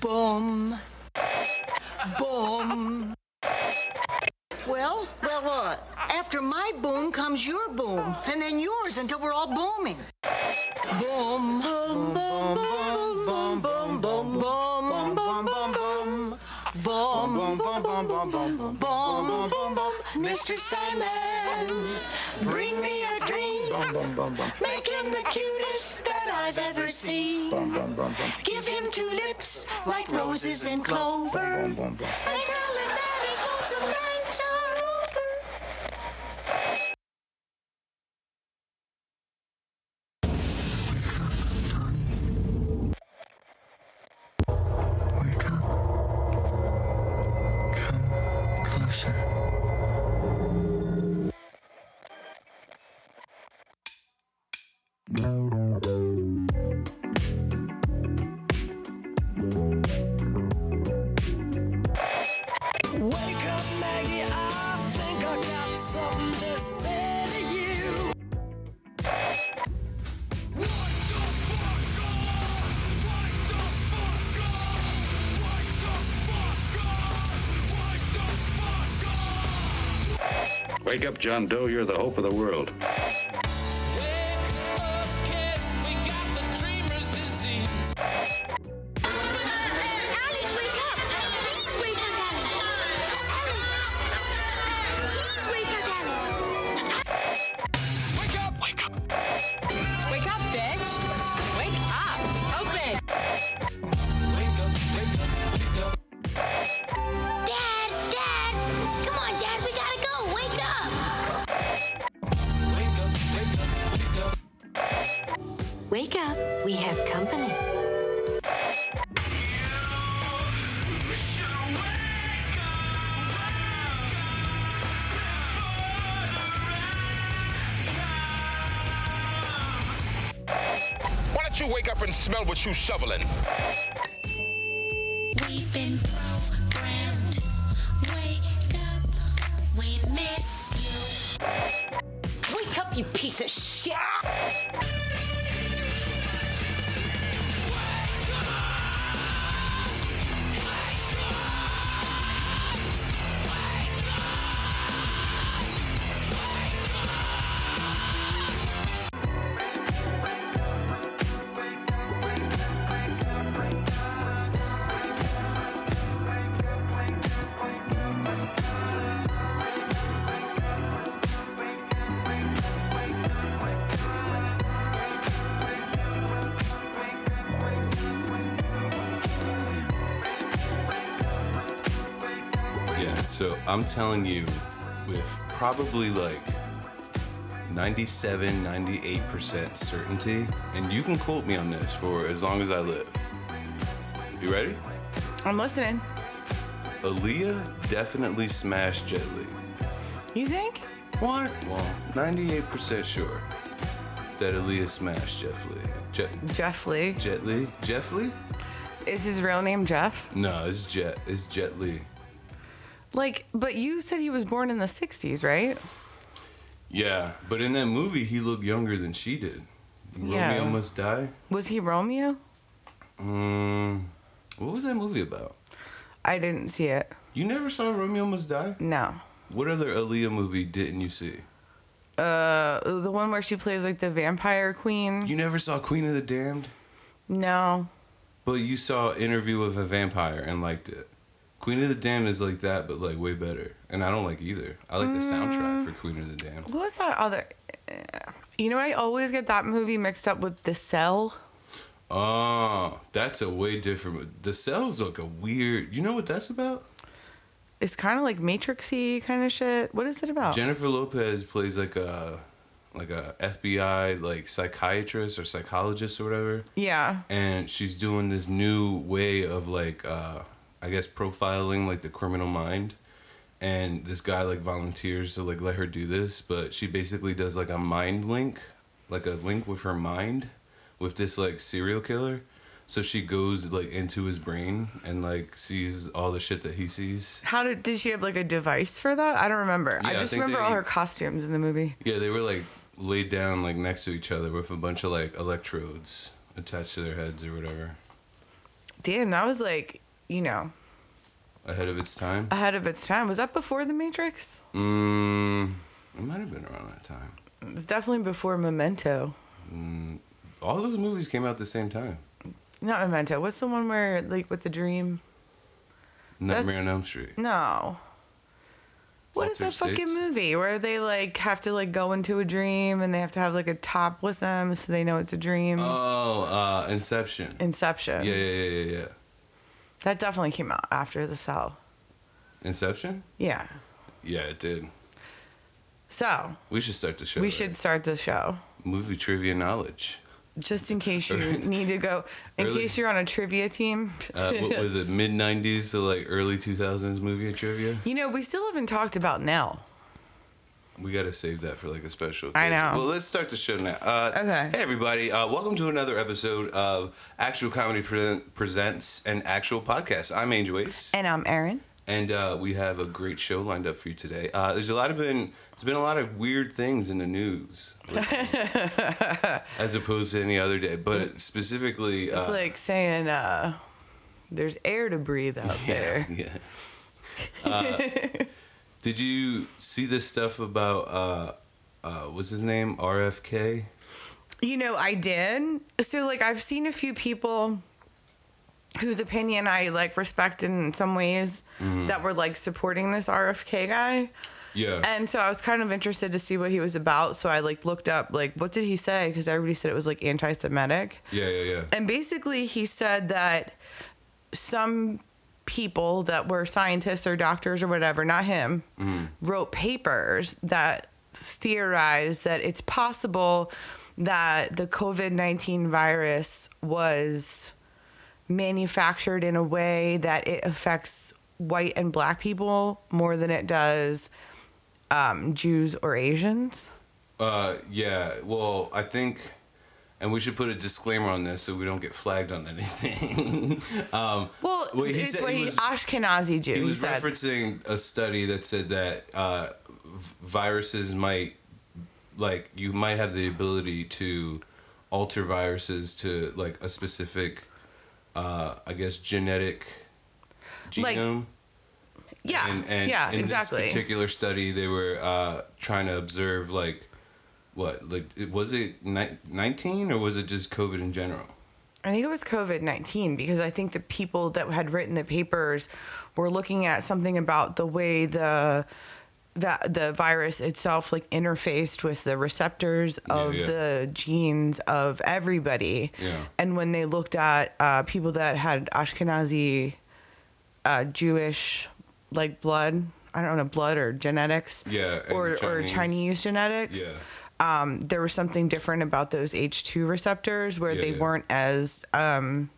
Boom. Boom. Well, Well, what? after my boom comes your boom, and then yours until we're all booming. Simon, bring me a dream. Make him the cutest that I've ever seen. Give him two lips like roses and clover. And tell him that his John Doe. You're the hope of the world. You shoveling? I'm telling you with probably like 97, 98% certainty, and you can quote me on this for as long as I live. You ready? I'm listening. Aaliyah definitely smashed Jet Li. You think? What? Well, 98% sure that Aaliyah smashed Jeff Lee. Jet, Jeff Lee. Jet Li? Jeff Lee? Is his real name Jeff? No, it's Jet. It's Jet Li. Like, but you said he was born in the 60s, right? Yeah, but in that movie, he looked younger than she did. Yeah. Romeo Must Die. Was he Romeo? Um, what was that movie about? I didn't see it. You never saw Romeo Must Die? No. What other Aaliyah movie didn't you see? Uh, the one where she plays like the vampire queen. You never saw Queen of the Damned? No. But you saw Interview with a Vampire and liked it. Queen of the Damned is like that, but like way better. And I don't like either. I like the soundtrack mm. for Queen of the Damned. What was that other? Eh, you know, I always get that movie mixed up with The Cell. Oh, that's a way different. The Cell's like a weird. You know what that's about? It's kind of like Matrixy kind of shit. What is it about? Jennifer Lopez plays like a like a FBI like psychiatrist or psychologist or whatever. yeah. and she's doing this new way of like uh i guess profiling like the criminal mind and this guy like volunteers to like let her do this but she basically does like a mind link like a link with her mind with this like serial killer So she goes like into his brain and like sees all the shit that he sees. How did did she have like a device for that? I don't remember. Yeah, I I just think remember all her costumes in the movie. Yeah, they were like laid down like next to each other with a bunch of like electrodes attached to their heads or whatever. Damn, that was like you know Ahead of its time. ahead of its time. Was that before the Matrix? Mm, it might have been around that time. It was definitely before Memento. All those movies came out at the same time. Not Memento. What's the one where like with the dream? Nightmare That's- on Elm Street. No. What is that fucking movie where they like have to like go into a dream and they have to have like a top with them so they know it's a dream? Oh, uh, Inception. Inception. Yeah, yeah, yeah, yeah, yeah. That definitely came out after The Cell. Inception? Yeah. Yeah, it did. So We should start the show. we right? should start the show. movie trivia knowledge. Just in case you need to go, in early- case you're on a trivia team. Uh, what was it? Mid '90s to like early 2000s movie trivia. You know, we still haven't talked about Nell. We gotta save that for like a special. I know. Well, let's start the show now. Uh, Okay. Hey everybody, uh, welcome to another episode of Actual Comedy Pre- Presents an Actual Podcast. I'm Angel Ace, And I'm Erin. and uh, we have a great show lined up for you today. Uh, there's a lot of been there's been a lot of weird things in the news, as opposed to any other day. But specifically, It's uh, like saying uh, there's air to breathe out there. Yeah. Did you see this stuff about uh, uh, what's his name? RFK. You know, I did. So, like, I've seen a few people whose opinion I like respect in some ways that were like supporting this RFK guy. Yeah. And so I was kind of interested to see what he was about. So I like looked up like what did he say because everybody said it was like anti-Semitic. yeah, yeah, yeah. And basically, he said that some people that were scientists or doctors or whatever, not him, wrote papers that theorized that it's possible that the COVID 19 virus was manufactured in a way that it affects white and black people more than it does um, Jews or Asians. Uh, yeah. Well, I think, and we should put a disclaimer on this so we don't get flagged on anything. um, Well, Well, he said what he he, was- Ashkenazi Jew. he He, was said. referencing a study that said that uh, viruses might, like, you might have the ability to alter viruses to like a specific, uh, I guess, genetic Like, genome. yeah, and, and yeah, in exactly. this particular study, they were uh, trying to observe like what like it- was it nineteen or was it just COVID in general? I think it was COVID 19 because I think the people that had written the papers were looking at something about the way the that the virus itself like interfaced with the receptors of yeah. the genes of everybody. Yeah. And when they looked at uh, people that had Ashkenazi uh, Jewish like blood, I don't know, blood or genetics. Yeah, Or, or Chinese. Chinese genetics Yeah. Um, there was something different about those ACE2 receptors where Yeah, they yeah. weren't as um,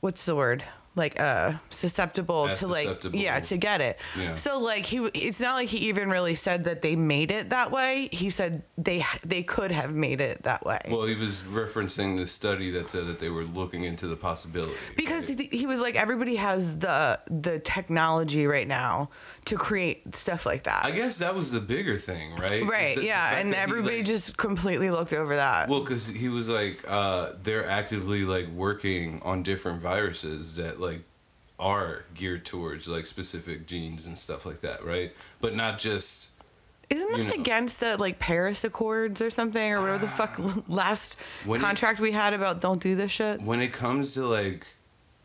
what's the word like uh susceptible As to like susceptible. yeah to get it Yeah. so like he it's not like he even really said that they made it that way he said they they could have made it that way Well, he was referencing the study that said that they were looking into the possibility. because right? he, he was like everybody has the the technology right now to create stuff like that I guess that was the bigger thing, right? Right yeah and everybody like- just completely looked over that Well, because he was like, uh, they're actively like working on different viruses that like are geared towards like specific genes and stuff like that, right? But not just. Isn't that know. against the like Paris Accords or something or whatever the fuck last When it- contract we had about don't do this shit? when it comes to like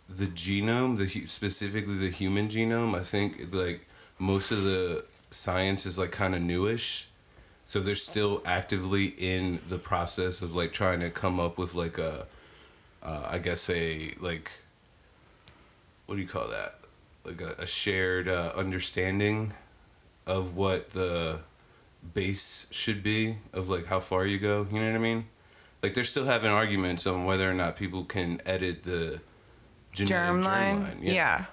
the genome, the specifically the human genome, I think like most of the science is like kind of newish. So they're still actively in the process of like trying to come up with like a, uh, I guess a like, what do you call that? Like a, a shared uh, understanding of what the base should be of like how far you go. You know what I mean? Like they're still having arguments on whether or not people can edit the genetic Germline? germline. Yeah.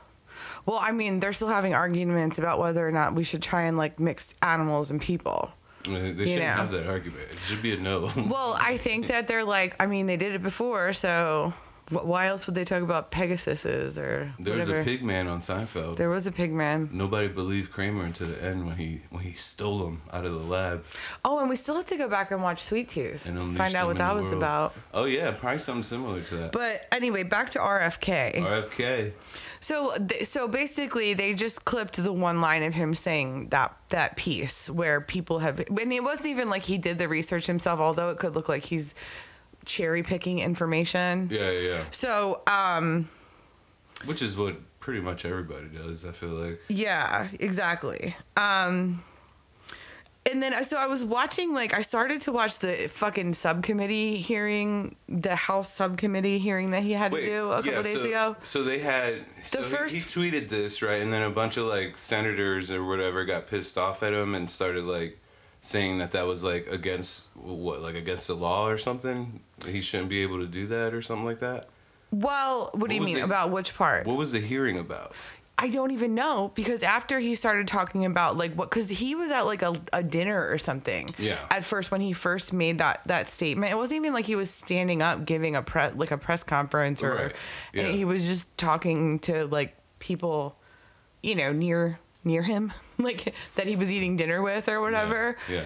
Well, I mean, they're still having arguments about whether or not we should try and like mix animals and people. I mean, they shouldn't know. have that argument. It should be a no. Well, I think that they're like, I mean, they did it before, so Why else would they talk about Pegasuses or There was whatever? a pig man on Seinfeld. There was a pig man. Nobody believed Kramer until the end when he when he stole him out of the lab Oh, and we still have to go back and watch Sweet Tooth. and unleashed Find out him what in that the was world. about. Oh yeah, probably something similar to that. But anyway, back to RFK. RFK. So, th- so basically, they just clipped the one line of him saying that that piece where people have. I mean, it wasn't even like he did the research himself, although it could look like he's cherry picking information. Yeah, yeah. So, um, Which is what pretty much everybody does. I feel like. yeah, exactly. Um, and then, so I was watching, like, I started to watch the fucking subcommittee hearing, the House subcommittee hearing that he had to do a couple yeah, days so, ago. So they had. so he- first- he, tweeted this right, and then a bunch of like senators or whatever got pissed off at him and started like saying that that was like against what, like against the law or something. He shouldn't be able to do that or something like that. Well, what, do you mean? it- About which part? What was the hearing about? I don't even know because after he started talking about like what because he was at like a, a dinner or something. Yeah. At first, when he first made that that statement, it wasn't even like he was standing up giving a press like a press conference or Right. Yeah. he was just talking to like people, you know, near near him, like that he was eating dinner with or whatever. Yeah.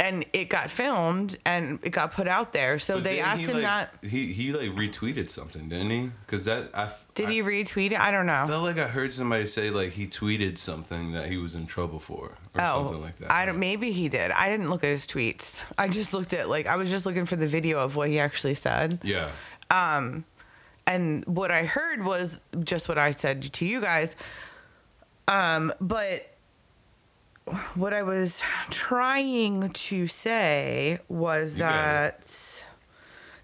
And it got filmed and it got put out there. So But they asked him like, not. He he like retweeted something, didn't he? Because that I Did I he retweet it? I don't know. felt like I heard somebody say like he tweeted something that he was in trouble for or something like that. Oh, I don't. Maybe he did. I didn't look at his tweets. I just looked at like I was just looking for the video of what he actually said. Yeah. Um, And what I heard was just what I said to you guys. Um, but what I was trying to say was You that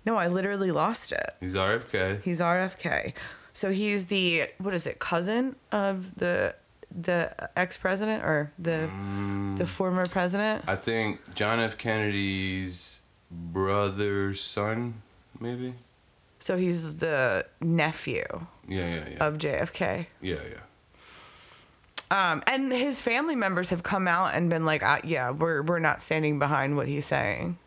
no, I literally lost it. He's RFK. He's RFK. So he's the what is it, cousin of the the ex president or the Mm. the former president? I think John F. Kennedy's brother's son, maybe. So he's the nephew Yeah, yeah, yeah. of JFK. yeah, yeah. Um, and his family members have come out and been like, uh, "Yeah, we're we're not standing behind what he's saying."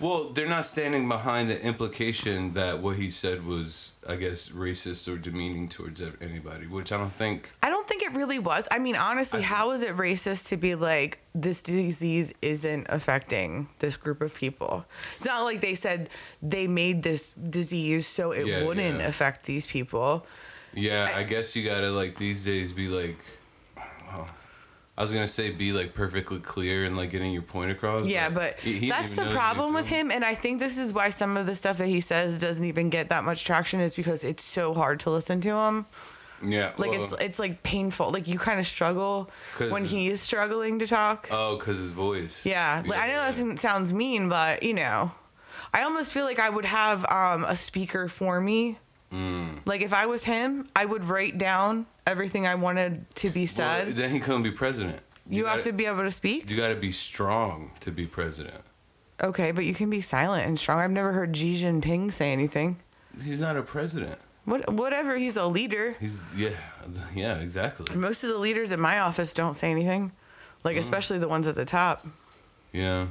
Well, they're not standing behind the implication that what he said was, I guess, racist or demeaning towards anybody, which I don't think. I don't think it really was. I mean, honestly, I- how is it racist to be like this disease isn't affecting this group of people? It's not like they said they made this disease so it Yeah, wouldn't yeah. affect these people. Yeah, I guess you gotta like these days be like. I was gonna say be like perfectly clear and like getting your point across. Yeah, but he- he that's the he problem with him, and I think this is why some of the stuff that he says doesn't even get that much traction, is because it's so hard to listen to him. Yeah, Like well, it's it's like painful. Like you kind of struggle when he's struggling to talk. oh, cause his voice. yeah, like, I know that sounds- sounds mean, but you know, I almost feel like I would have um, a speaker for me. Mm. Like if I was him, I would write down everything I wanted to be Well, said. then he couldn't be president. you have gotta- to be able to speak. You got to be strong to be president. Okay, but you can be silent and strong. I've never heard Xi Jinping say anything. He's not a president. What, whatever, he's a leader. He's yeah, yeah, exactly. Most of the leaders in my office don't say anything, like mm. especially the ones at the top. Yeah.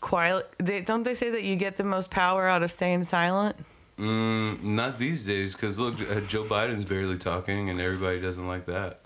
Quiet. They, don't they say that you get the most power out of staying silent? Mm, not these days, because look, uh, Joe Biden's barely talking, and everybody doesn't like that.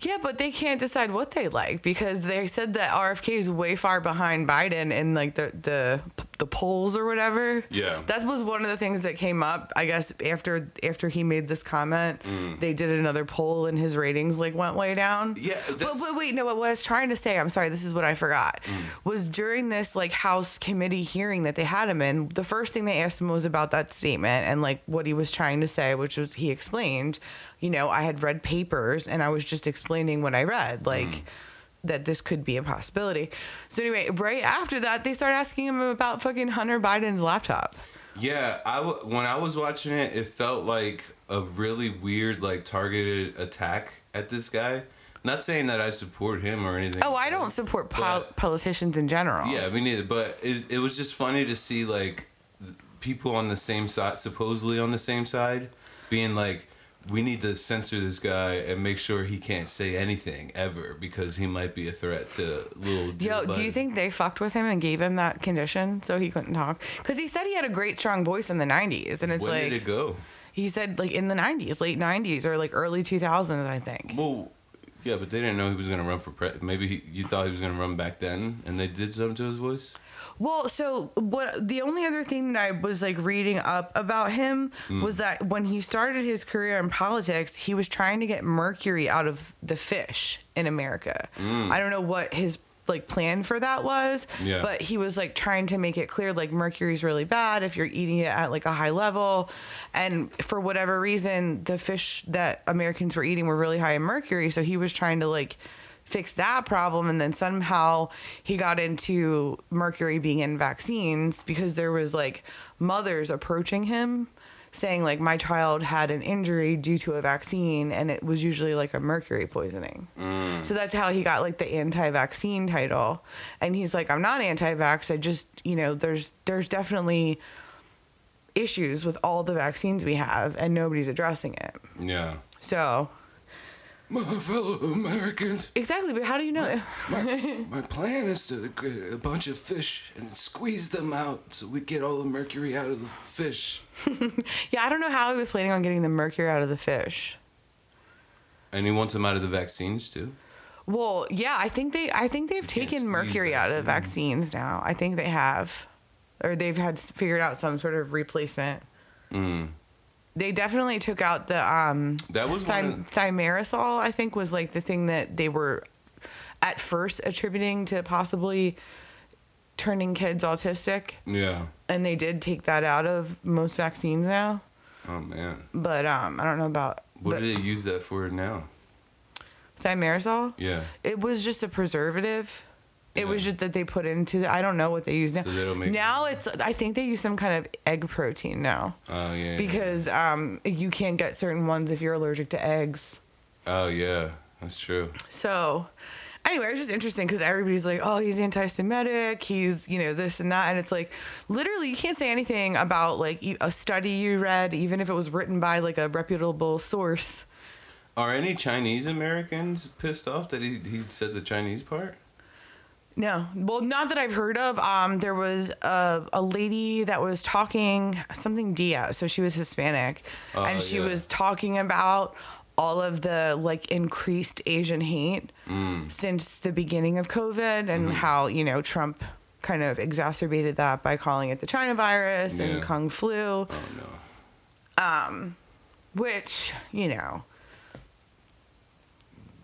Yeah, but they can't decide what they like because they said that RFK is way far behind Biden in like the the the polls or whatever. Yeah. that was one of the things that came up. I guess after after he made this comment, they did another poll and his ratings like went way down. Mm. Yeah, but, but wait, no. What I was trying to say, I'm sorry, this is what I forgot, Mm. was during this like House committee hearing that they had him in. The first thing they asked him was about that statement and like what he was trying to say, which was he explained, you know, I had read papers and I was just explaining what I read, like. Mm. That this could be a possibility. So anyway, right after that, they start asking him about fucking Hunter Biden's laptop. Yeah, I w- when I was watching it, it felt like a really weird, like targeted attack at this guy. Not saying that I support him or anything. Oh, I don't support pol- politicians in general. Yeah, me neither. But it, it was just funny to see like people on the same side, supposedly on the same side, being like, we need to censor this guy and make sure he can't say anything ever because he might be a threat to little. Yo, do you think they fucked with him and gave him that condition so he couldn't talk? Because he said he had a great strong voice in the '90s, and it's When like did it go? he said like in the '90s, late '90s or like early 2000s, I think. Well, yeah, but they didn't know he was gonna run for pre. Maybe he, you thought he was gonna run back then, and they did something to his voice. Well, so what? The only other thing that I was like reading up about him Mm. was that when he started his career in politics, he was trying to get mercury out of the fish in America. Mm. I don't know what his like plan for that was, Yeah. but he was like trying to make it clear like mercury's really bad if you're eating it at like a high level, and for whatever reason, the fish that Americans were eating were really high in mercury, so he was trying to like fix that problem. And then somehow he got into mercury being in vaccines because there was like mothers approaching him saying like my child had an injury due to a vaccine and it was usually like a mercury poisoning. Mm. So that's how he got like the anti-vaccine title. And he's like i'm not anti-vax. I just you know there's there's definitely issues with all the vaccines we have and nobody's addressing it. Yeah. so My fellow Americans, exactly but how do you know my plan is to get a bunch of fish and squeeze them out so we get all the mercury out of the fish. Yeah, I don't know how he was planning on getting the mercury out of the fish. And he wants them out of the vaccines too. Well, yeah, I think they I think they've can't taken mercury out of vaccines. vaccines now. I think they have. Or they've had figured out some sort of replacement. Mm. They definitely took out the um That was thym- thimerosal, I think was like the thing that they were at first attributing to possibly turning kids autistic. Yeah. And they did take that out of most vaccines now. Oh man. But um I don't know about What but did they use that for now? thimerosal. Yeah. It was just a preservative. It was just that they put into the, I don't know what they use now. So they don't make- now it's I think they use some kind of egg protein now Oh yeah. because um you can't get certain ones if you're allergic to eggs. Oh yeah. That's true. So anyway, it's just interesting because everybody's like, oh, he's anti-Semitic, he's you know this and that, and it's like literally you can't say anything about like a study you read, even if it was written by like a reputable source. Are any Chinese Americans pissed off that he he said the Chinese part? No, well, not that I've heard of. Um, there was a, a lady that was talking something Diaz, so she was Hispanic, Oh, and she yeah. was talking about all of the like increased Asian hate Mm. since the beginning of COVID, and Mm-hmm. how you know Trump kind of exacerbated that by calling it the China virus Yeah. and Kung flu, Oh no. which you know,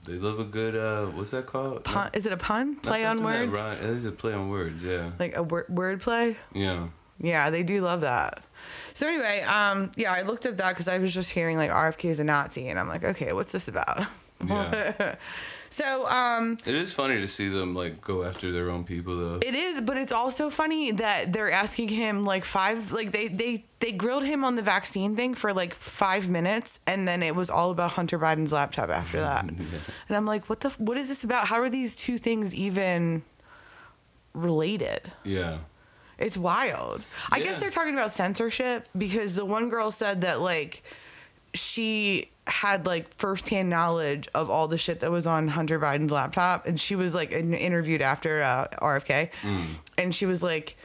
They love a good uh what's that called? pun, is it a pun? Play on that words, rhyme- It is a play on words, yeah. like a word word play. Yeah. Yeah, they do love that. So anyway, um, yeah, I looked up that because I was just hearing like RFK is a Nazi, and I'm like, okay, what's this about? Yeah. So um, it is funny to see them like go after their own people though. it is, but it's also funny that they're asking him like five, like they they they grilled him on the vaccine thing for like five minutes, and then it was all about Hunter Biden's laptop after that. And I'm like, what the? What is this about? How are these two things even related? yeah. It's wild. I guess they're talking about censorship because the one girl said that like she had like firsthand knowledge of all the shit that was on Hunter Biden's laptop, and she was like in- interviewed after uh, RFK, and she was like,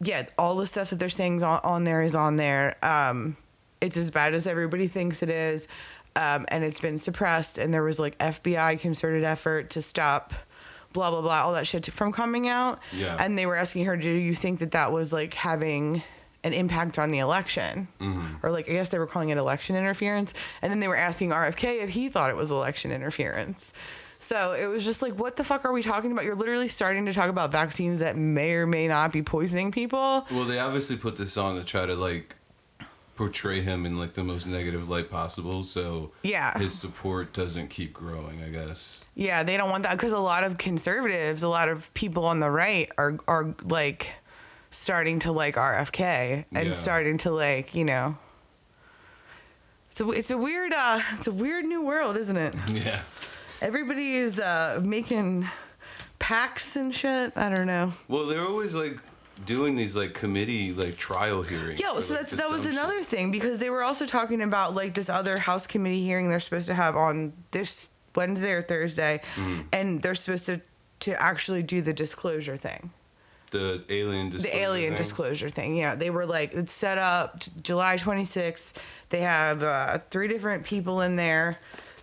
"Yeah, all the stuff that they're saying on, on there is on there. Um, it's as bad as everybody thinks it is." Um, and it's been suppressed, and there was like FBI concerted effort to stop blah blah blah all that shit from coming out Yeah. and they were asking her do you think that that was like having an impact on the election mm-hmm. or like i guess they were calling it election interference and then they were asking rfk if he thought it was election interference so it was just like what the fuck are we talking about you're literally starting to talk about vaccines that may or may not be poisoning people Well, they obviously put this on to try to like portray him in like the most negative light possible, so Yeah. his support doesn't keep growing. I guess. yeah they don't want that because a lot of conservatives a lot of people on the right are are like starting to like rfk and Yeah. starting to like you know it's a, it's a weird uh it's a weird new world isn't it Yeah. everybody is uh making packs and shit i don't know Well, they're always like doing these like committee like trial hearings. Yeah, so like, that was shit. another thing because they were also talking about like this other House committee hearing they're supposed to have on this Wednesday or Thursday, Mm-hmm. and they're supposed to to actually do the disclosure thing, the alien disclosure the alien thing. disclosure thing. Yeah, they were like it's set up t- July 26th. They have uh, three different people in there.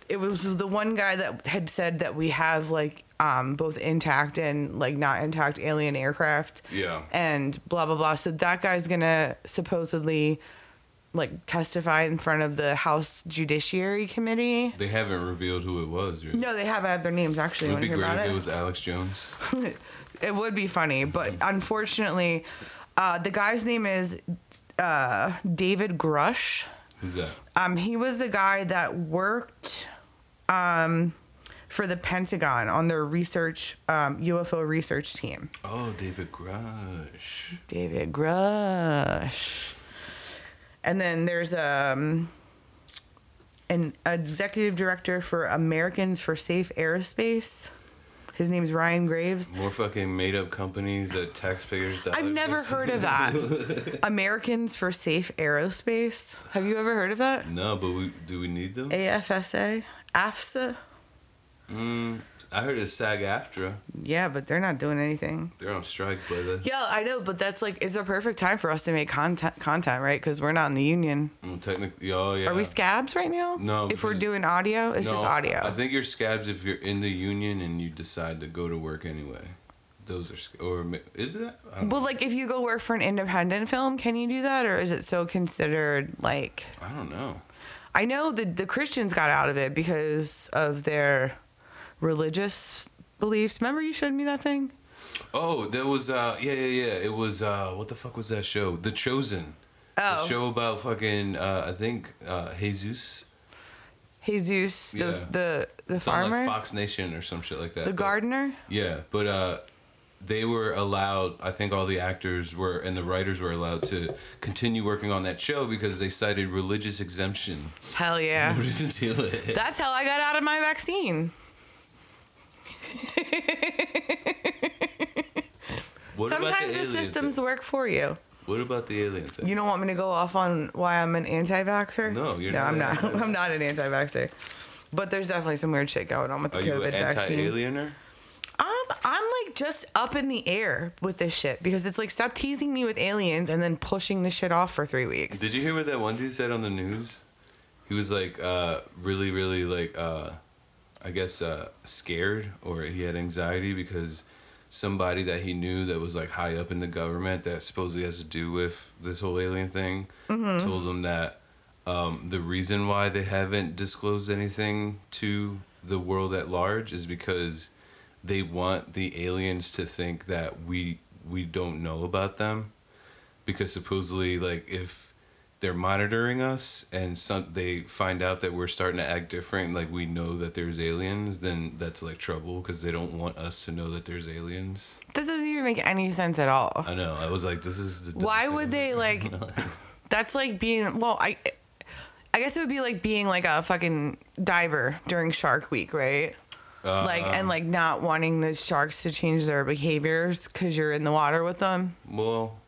It was the one guy that had said that we have like um, both intact and like not intact alien aircraft. Yeah. and blah blah blah. So that guy's gonna supposedly like testify in front of the House Judiciary Committee. They haven't revealed who it was. Right? No, they have had their names actually. It would be great if it was Alex Jones. it would be funny, but unfortunately, uh, the guy's name is uh, David Grusch. Who's that? Um, he was the guy that worked um, for the Pentagon on their research um, UFO research team. Oh, David Grusch. David Grusch. And then there's um an executive director for Americans for Safe Aerospace. His name's Ryan Graves. More fucking made up companies that taxpayers dollars. I've never heard of that. Americans for Safe Aerospace. Have you ever heard of that? No, but we do we need them? AFSA? AFSA? Mm, I heard of SAG AFTRA. Yeah, but they're not doing anything. They're on strike, brother. Yeah, I know, but that's like it's a perfect time for us to make content, content, right? Because we're not in the union. Mm, technically, oh yeah. Are we scabs right now? No, If we're doing audio, it's just audio. I think you're scabs if you're in the union and you decide to go to work anyway. Those are sc- or is it? Well, like if you go work for an independent film, can you do that, or is it so considered like? I don't know. I know the the Christians got out of it because of their religious beliefs. Remember, you showed me that thing. Oh, that was uh yeah yeah yeah. It was uh what the fuck was that show? The Chosen. Oh. The show about fucking uh I think uh Jesus. Jesus, the Yeah. the the It's on farmer, like Fox Nation or some shit like that. the But- gardener. Yeah, but uh they were allowed I think all the actors were and the writers were allowed to continue working on that show because they cited religious exemption Hell in yeah. order to do it. That's how I got out of my vaccine. What about Sometimes the the, systems thing? work for you. What about the alien thing? You don't want me to go off on why I'm an anti-vaxxer? No, you're no, not I'm not. I'm not an anti-vaxxer. But there's definitely some weird shit going on with the Are you COVID an vaccine. anti-aliener? Um, I'm like just up in the air with this shit because it's like stop teasing me with aliens and then pushing the shit off for three weeks. Did you hear what that one dude said on the news? He was like uh, really, really like uh, I guess uh, scared or he had anxiety because somebody that he knew that was like high up in the government that supposedly has to do with this whole alien thing told him that um, the reason why they haven't disclosed anything to the world at large is because they want the aliens to think that we we don't know about them because supposedly like if they're monitoring us and some they find out that we're starting to act different like we know that there's aliens then that's like trouble because they don't want us to know that there's aliens This doesn't even make any sense at all. i know i was like this is the Why would they like? That's like being well. I I guess it would be like being like a fucking diver during Shark Week, right? like and uh-huh. like not wanting the sharks to change their behaviors because you're in the water with them. well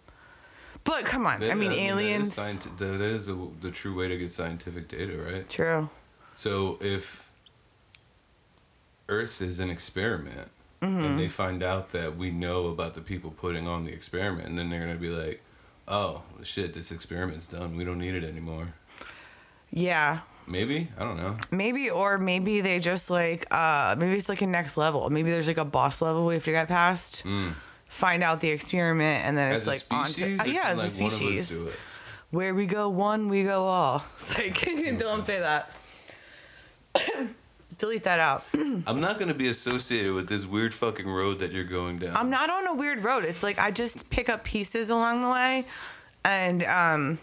But come on, I that- mean that is aliens. scienti- that is the, the true way to get scientific data right True. So if Earth is an experiment Mm-hmm. and they find out that we know about the people putting on the experiment, and then they're gonna be like, "Oh shit, this experiment's done. We don't need it anymore." Yeah. Maybe I don't know. Maybe or maybe they just like uh maybe it's like a next level. Maybe there's like a boss level we have to get past. Find out the experiment and then. As it's a like on to, uh, yeah, as a like, one of us species. do it? Where we go one, we go all. It's like don't say that. Delete that out. I'm not gonna be associated with this weird fucking road that you're going down. I'm not on a weird road. It's like I just pick up pieces along the way, and um,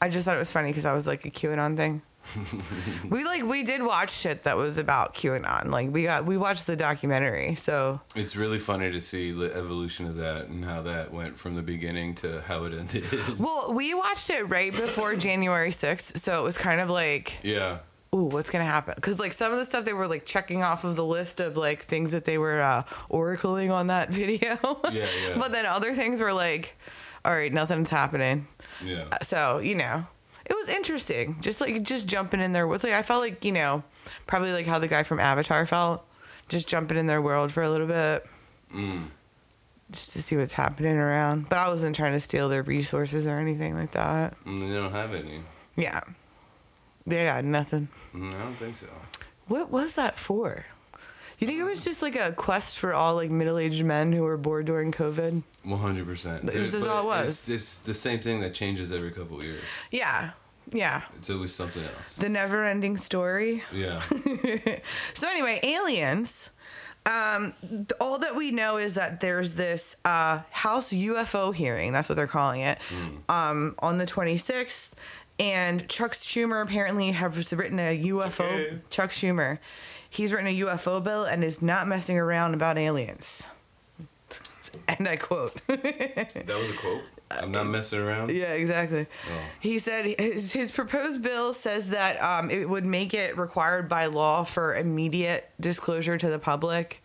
I just thought it was funny because I was like a QAnon thing. we like we did watch shit that was about QAnon. Like we got we watched the documentary. So It's really funny to see the evolution of that and how that went from the beginning to how it ended. well, we watched it right before January sixth. So it was kind of like yeah. ooh, what's gonna happen? Because like some of the stuff they were like checking off of the list of like things that they were uh, oracling on that video. Yeah, yeah. but then other things were like, all right, nothing's happening. Yeah. So you know, it was interesting. Just like just jumping in there with like I felt like you know probably like how the guy from Avatar felt, just jumping in their world for a little bit. Just to see what's happening around, but I wasn't trying to steal their resources or anything like that. Mm, They don't have any. Yeah, they got nothing. Mm, I don't think so. What was that for? You think it was just like a quest for all like middle-aged men who were bored during COVID? One hundred percent. This is all it was. It's, it's the same thing that changes every couple of years. Yeah, yeah. It's always something else. The never-ending story. Yeah. So anyway, aliens. Um, all that we know is that there's this uh, House UFO hearing. That's what they're calling it. Um, on the 26th, and Chuck Schumer apparently has written a UFO. Okay. Chuck Schumer, he's written a UFO bill and is not messing around about aliens. And I quote. that was a quote. I'm not messing around. Yeah, exactly. Oh. He said his, his proposed bill says that um, it would make it required by law for immediate disclosure to the public,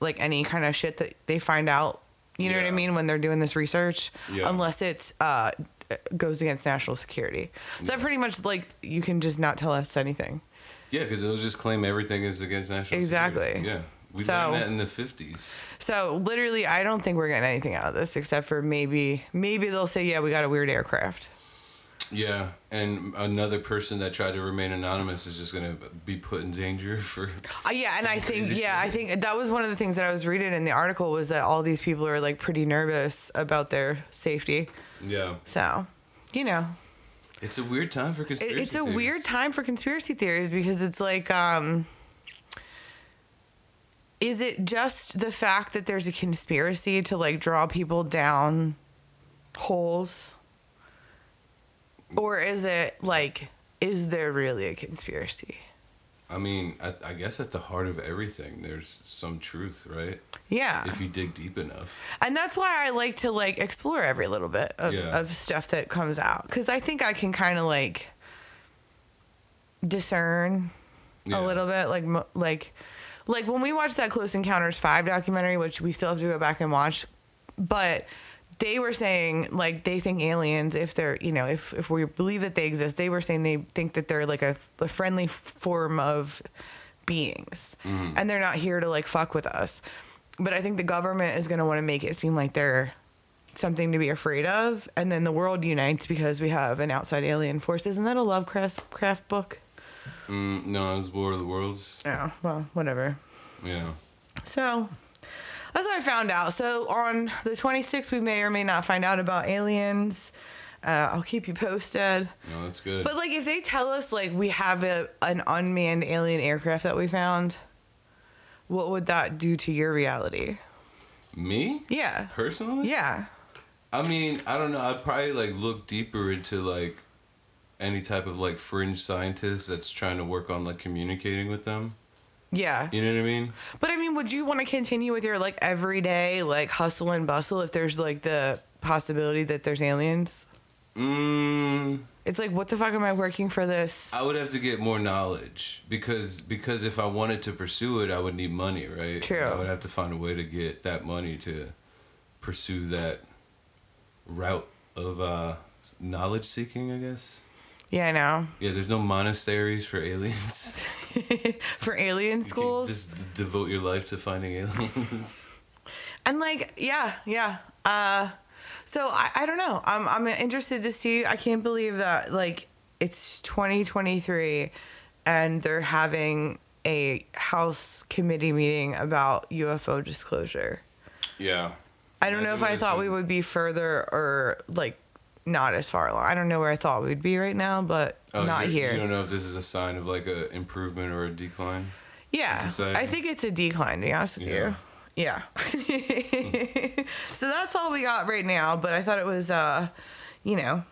like any kind of shit that they find out. You know what I mean when they're doing this research, Yeah. unless it's uh, goes against national security. So that pretty much like you can just not tell us anything. Yeah, because they'll just claim everything is against national security. Exactly. security. Yeah. We So- learned that in the 50s. So literally, I don't think we're getting anything out of this except for maybe maybe they'll say, yeah, we got a weird aircraft. Yeah, and another person that tried to remain anonymous is just going to be put in danger for. Uh, yeah, and I think yeah, I think that was one of the things that I was reading in the article was that all these people are like pretty nervous about their safety. Yeah. So, you know, It's a weird time for it, conspiracy it's a theories. weird time for conspiracy theories because it's like, um, is it just the fact that there's a conspiracy to like draw people down holes, or is it like, is there really a conspiracy? I mean, I, I guess at the heart of everything, there's some truth, right? Yeah. If you dig deep enough. and that's why I like to like explore every little bit of, Yeah. of stuff that comes out because I think I can kind of like discern Yeah. a little bit like like like when we watched that Close Encounters 5 documentary which we still have to go back and watch but they were saying like they think aliens if they're you know if if we believe that they exist they were saying they think that they're like a, a friendly form of beings. And they're not here to like fuck with us. But i think the government is going to want to make it seem like they're something to be afraid of. And then the world unites because we have an outside alien force. Isn't that a lovecraft craft book? Mm, no, it's War of the Worlds. oh well whatever. Yeah. So that's what I found out. So on the 26th, we may or may not find out about aliens. Uh, I'll keep you posted. No, that's good. But like, if they tell us like we have a an unmanned alien aircraft that we found, what would that do to your reality? Me? Yeah. Personally? Yeah. I mean, I don't know. I'd probably like look deeper into like any type of like fringe scientist that's trying to work on like communicating with them. Yeah. You know what I mean? But I mean, would you want to continue with your like everyday like hustle and bustle if there's like the possibility that there's aliens? Mm, It's like, what the fuck am I working for this? I would have to get more knowledge because because if I wanted to pursue it, I would need money, right? True. I would have to find a way to get that money to pursue that route of uh, knowledge seeking. I guess. Yeah, I know. Yeah, there's no monasteries for aliens. For alien schools. just devote your life to finding aliens. And like, yeah, yeah. Uh, so I, I don't know. I'm I'm interested to see. I can't believe that like it's 2023, and they're having a House committee meeting about UFO disclosure. yeah. I don't Yeah, know if I thought we would be further or like not as far along. I don't know where I thought we'd be right now, but Oh, not here. You don't know if this is a sign of like a improvement or a decline. Yeah. I think it's a decline. To be honest with Yeah. you. Yeah. so that's all we got right now. But I thought it was, uh, you know,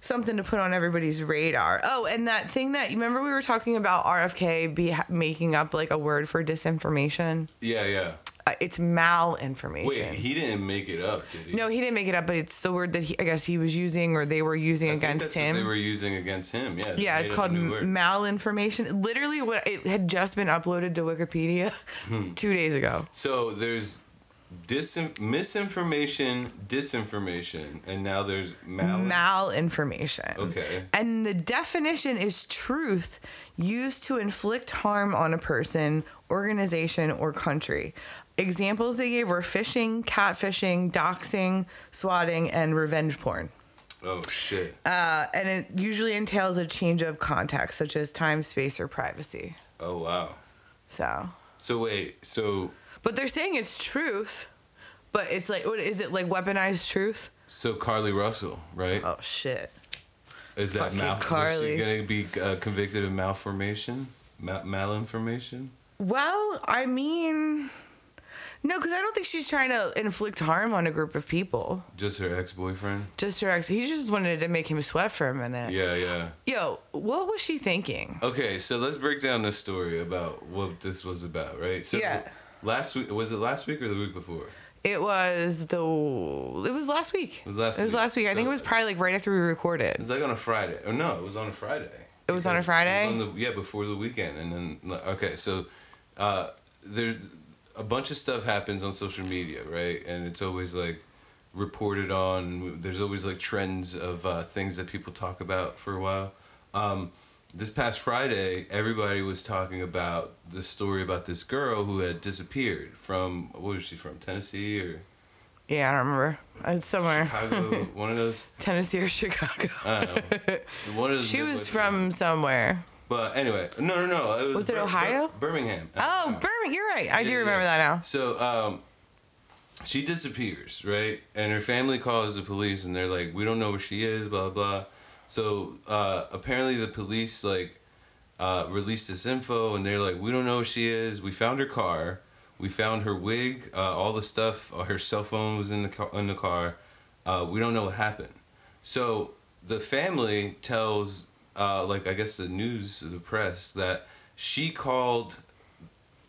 something to put on everybody's radar. Oh, and that thing that you remember we were talking about RFK be making up like a word for disinformation. Yeah, yeah. Uh, it's malinformation. Wait, he didn't make it up, did he? no, he didn't make it up, but it's the word that he, I guess he was using or they were using I against him. They were using against him. Yeah. yeah, it's called a new word. malinformation. Literally, what it had just been uploaded to Wikipedia Hmm. two days ago. So there's disin- misinformation, disinformation, and now there's mal. Malinformation. Okay. And the definition is truth used to inflict harm on a person, organization, or country. Examples they gave were phishing, catfishing, doxing, swatting, and revenge porn. oh shit. Uh, and it usually entails a change of context, such as time, space, or privacy. oh wow. So, So wait. So but they're saying it's truth, but it's like, what is it like weaponized truth? so Carlee Russell, right? Oh shit. Is that fucking mal- Carlee. Is she gonna be uh, convicted of malformation, Ma- malinformation? Well, I mean, no, because I don't think she's trying to inflict harm on a group of people. Just her ex-boyfriend? Just her ex. He just wanted to make him sweat for a minute. Yeah, yeah. Yo, what was she thinking? Okay, so let's break down this story about what this was about, right? So Yeah. Last week was it last week or the week before? It was the. It was last week. It was last It was week. last week. I think it was probably like right after we recorded. It was like on a Friday. Oh no, it was on a Friday. It was on a Friday? on the- yeah, before the weekend, and then okay, so uh, there's a bunch of stuff happens on social media, right? And it's always like reported on. There's always like trends of uh, things that people talk about for a while. Um, this past Friday, everybody was talking about the story about this girl who had disappeared from what was she from Tennessee or Yeah, I don't remember. It's somewhere. Chicago, one of those. Tennessee or Chicago. I don't know. One of those she was from somewhere. But anyway, no, no, no. It was, Was it Bir- Ohio? Bir- Birmingham. Oh, Birmingham. You're right. I do remember that now. So, um, she disappears, right? And her family calls the police, and they're like, "We don't know where she is." Blah blah. So uh, apparently, the police like uh, released this info, and they're like, "We don't know where she is. We found her car. We found her wig. Uh, all the stuff. Uh, her cell phone was in the car. In the car. Uh, we don't know what happened." So the family tells, uh, like I guess the news, the press, that she called.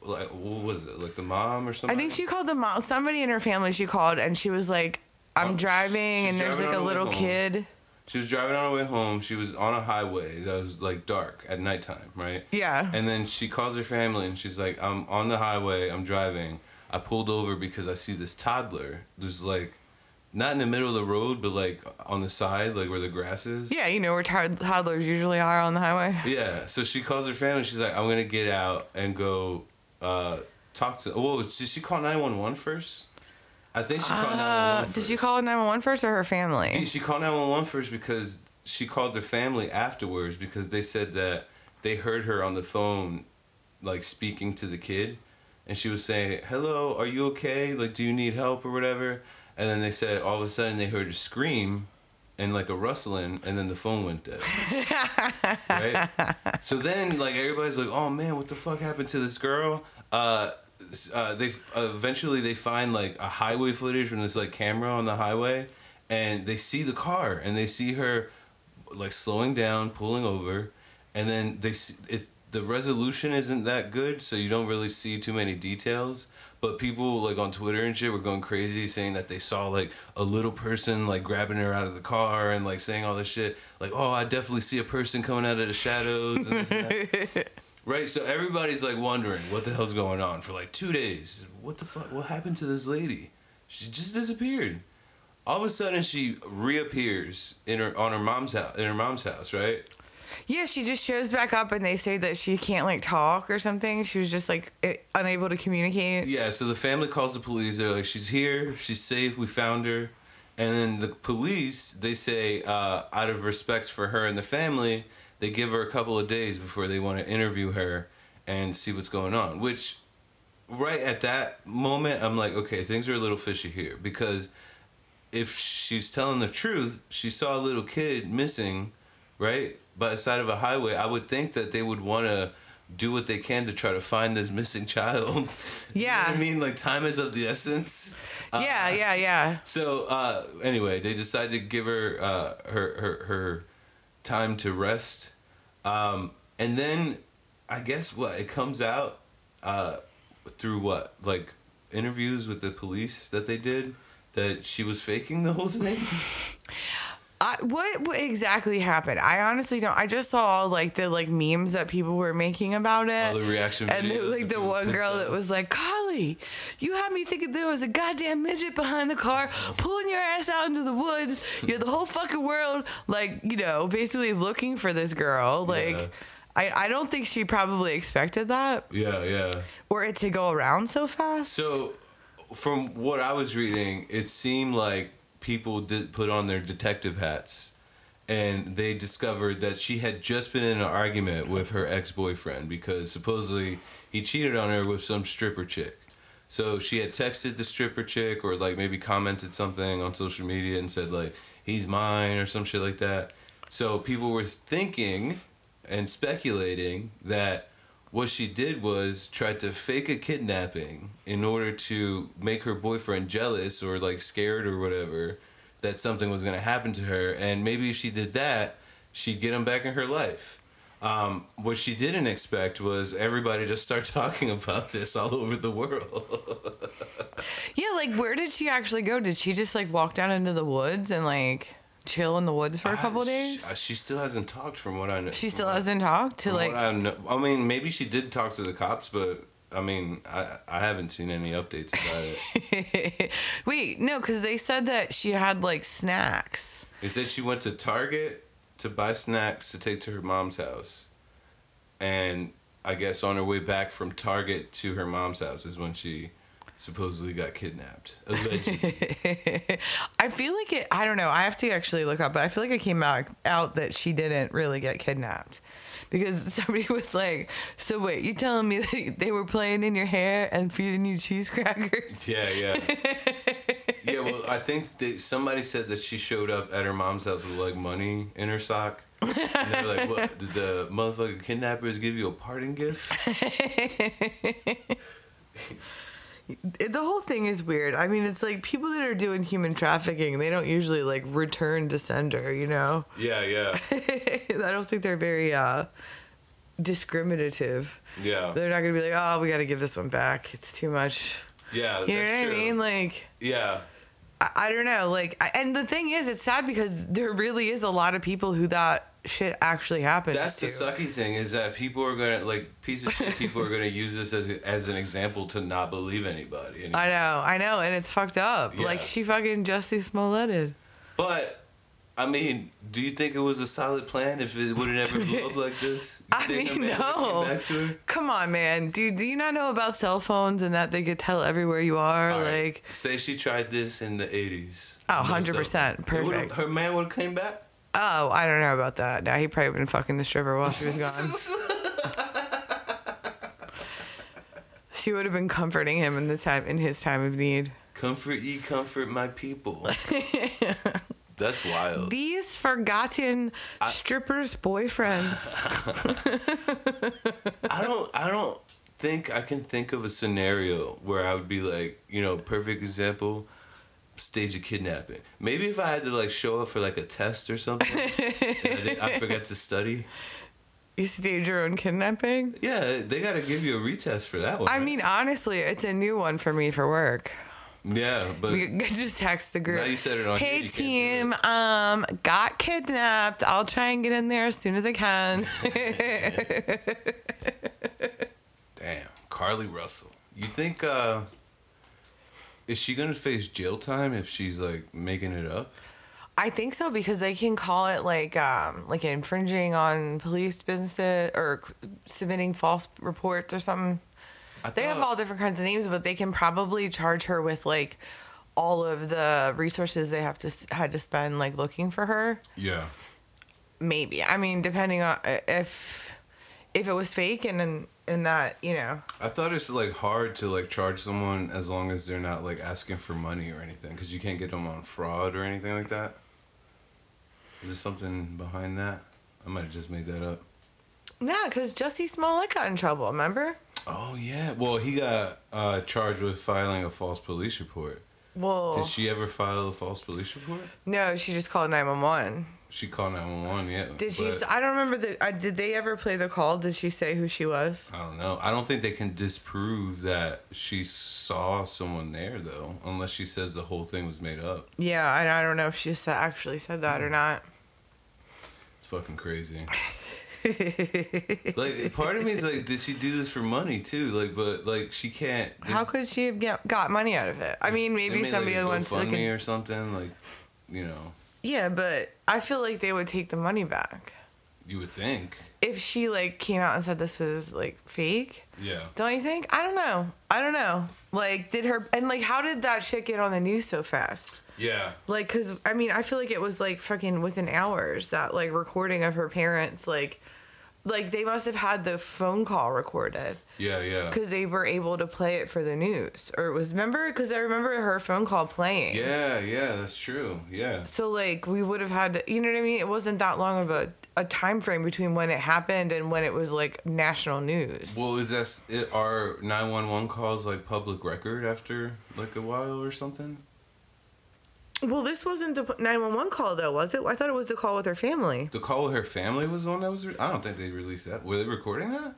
Like what was it? Like the mom or something? I think she called the mom. Somebody in her family she called, and she was like, "I'm Oh, driving, and there's driving like a little kid." She was driving on her way home. She was on a highway that was like dark at nighttime, right? Yeah. And then she calls her family and she's like, "I'm on the highway. I'm driving. I pulled over because I see this toddler. There's like, not in the middle of the road, but like on the side, like where the grass is. Yeah, you know where tod- toddlers usually are on the highway. Yeah. So she calls her family. She's like, "I'm gonna get out and go uh, talk to." Whoa, did she call 911 first? I think she called 911 Uh, did she call 911 first or her family? She- She called 911 first because she called their family afterwards because they said that they heard her on the phone, like speaking to the kid. And she was saying, Hello, are you okay? Like, do you need help or whatever? And then they said all of a sudden they heard a scream and like a rustling, and then the phone went dead. right? So then, like, everybody's like, Oh man, what the fuck happened to this girl? Uh, uh, they uh, eventually they find like a highway footage from this like camera on the highway, and they see the car and they see her like slowing down, pulling over, and then they see it. The resolution isn't that good, so you don't really see too many details. But people like on Twitter and shit were going crazy, saying that they saw like a little person like grabbing her out of the car and like saying all this shit. Like, oh, I definitely see a person coming out of the shadows. And this and that. Right, so everybody's like wondering what the hell's going on for like two days. What the fuck? What happened to this lady? She just disappeared. All of a sudden, she reappears in her on her mom's house. In her mom's house, right? Yeah, she just shows back up and they say that she can't like talk or something. She was just like unable to communicate. Yeah. So the family calls the police. They're like, "She's here. She's safe. We found her." And then the police, they say, uh, out of respect for her and the family, they give her a couple of days before they want to interview her and see what's going on. Which, right at that moment, I'm like, okay, things are a little fishy here because if she's telling the truth, she saw a little kid missing, right, by the side of a highway. I would think that they would want to do what they can to try to find this missing child. You know Yeah. I mean, like time is of the essence. yeah, yeah, yeah. So uh, anyway, they decided to give her uh, her her her time to rest, um, and then I guess what it comes out uh, through what like interviews with the police that they did that she was faking the whole thing? I, what, what exactly happened? I honestly don't. I just saw all like the like memes that people were making about it. All the reaction and videos then, like the one girl that was like, "Carlee, you had me thinking there was a goddamn midget behind the car, pulling your ass out into the woods. You're the whole fucking world, like you know, basically looking for this girl. Like, Yeah. I I don't think she probably expected that Yeah, yeah. or it to go around so fast. So, from what I was reading, it seemed like people did put on their detective hats, and they discovered that she had just been in an argument with her ex boyfriend because supposedly he cheated on her with some stripper chick. So she had texted the stripper chick, or like maybe commented something on social media and said like he's mine or some shit like that. So people were thinking and speculating that what she did was tried to fake a kidnapping in order to make her boyfriend jealous or like scared or whatever that something was going to happen to her. And maybe if she did that she'd get him back in her life. Um, what she didn't expect was everybody to start talking about this all over the world. Yeah, like where did she actually go? Did she just like walk down into the woods and like chill in the woods for a couple Uh, days? she, she still hasn't talked from what i know She still hasn't talked to like I, know, I mean maybe she did talk to the cops but i mean i, I haven't seen any updates about it Wait, no, because they said that she had like snacks. They said she went to Target to buy snacks to take to her mom's house. And I guess on her way back from Target to her mom's house is when she supposedly got kidnapped. Allegedly. I feel like it. I don't know. I have to actually look up, but I feel like it came out out that she didn't really get kidnapped. Because somebody was like, "So wait, you telling me that they were playing in your hair and feeding you cheese crackers?" yeah, yeah. Yeah, well, I think that somebody said that she showed up at her mom's house with like money in her sock. And they were like, what? Did the motherfucking kidnappers give you a parting gift? It- the whole thing is weird. I mean, it's like people that are doing human trafficking, they don't usually like return to sender, you know? Yeah, yeah. I don't think they're very uh discriminative. Yeah. They're not gonna be like, oh, we gotta give this one back. It's too much. Yeah, You know that's what I mean? Like, Yeah. I, I don't know. Like, I, and the thing is, it's sad because there really is a lot of people who that shit actually happens. That's the to. sucky thing is that people are gonna like piece of shit. People are gonna use this as as an example to not believe anybody. anymore. I know, I know, and it's fucked up. Like she fucking Jussie Smolletted. But I mean, do you think it was a solid plan if it would have ever blew up like this? You I think mean, no. came Back to her? Come on, man, dude. Do you not know about cell phones and that they could tell everywhere you are? All right. like, say she tried this in the eighties. Oh, 100%, perfect. Her man would have came back. Oh, I don't know about that. Now he probably been fucking the stripper while she was gone. she would have been comforting him in the time in his time of need. Comfort ye, comfort my people. That's wild. These forgotten strippers' boyfriends. I don't I don't think I can think of a scenario where I would be like, you know, perfect example, stage a kidnapping. Maybe if I had to like show up for like a test or something I, I forgot to study. You stage your own kidnapping? Yeah, they gotta give you a retest for that one. I right? mean, honestly, it's a new one for me for work. Yeah, but We just text the group. Now you said it on Hey you team, um, got kidnapped. I'll try and get in there as soon as I can. damn, Carlee Russell. You think uh is she gonna face jail time if she's like making it up? I think so because they can call it like um like infringing on police businesses or submitting false reports or something. I They have all different kinds of names, but they can probably charge her with like all of the resources they have to had to spend like looking for her. Yeah. Maybe. I mean, depending on if if it was fake and and, and that you know. I thought it's like hard to like charge someone as long as they're not like asking for money or anything because you can't get them on fraud or anything like that. Is there something behind that? I might have just made that up. Yeah, because Jussie Smollett got in trouble. Remember? Oh yeah. Well, he got uh, charged with filing a false police report. Well, Did she ever file a false police report? no, she just called nine one one. She called 911, yeah. Did she? but I don't remember the. Uh, did they ever play the call? Did she say who she was? I don't know. I don't think they can disprove that she saw someone there, though, unless she says the whole thing was made up. Yeah, I, I don't know if she sa- actually said that or not. It's fucking crazy. like, part of me is like, did she do this for money, too? Like, but, like, she can't. How could she have get, got money out of it? I mean, maybe somebody like, wants like a, or something, like, you know, yeah, but I feel like they would take the money back you would think. if she like came out and said this was like fake. Yeah. Don't you think? I don't know. I don't know. Like, did her and like how did that shit get on the news so fast? Yeah. Like, cause I mean, I feel like it was like fucking within hours that like recording of her parents, like, like they must have had the phone call recorded Yeah, yeah. because they were able to play it for the news, or it was remember because I remember her phone call playing. Yeah, yeah, that's true. Yeah. So like we would have had, you know what I mean? It wasn't that long of a a time frame between when it happened and when it was like national news. Well, is that are nine one one calls like public record after like a while or something? Well, this wasn't the nine one one call though, was it? I thought it was the call with her family. The call with her family was the one that was. Re- I don't think they released that. Were they recording that?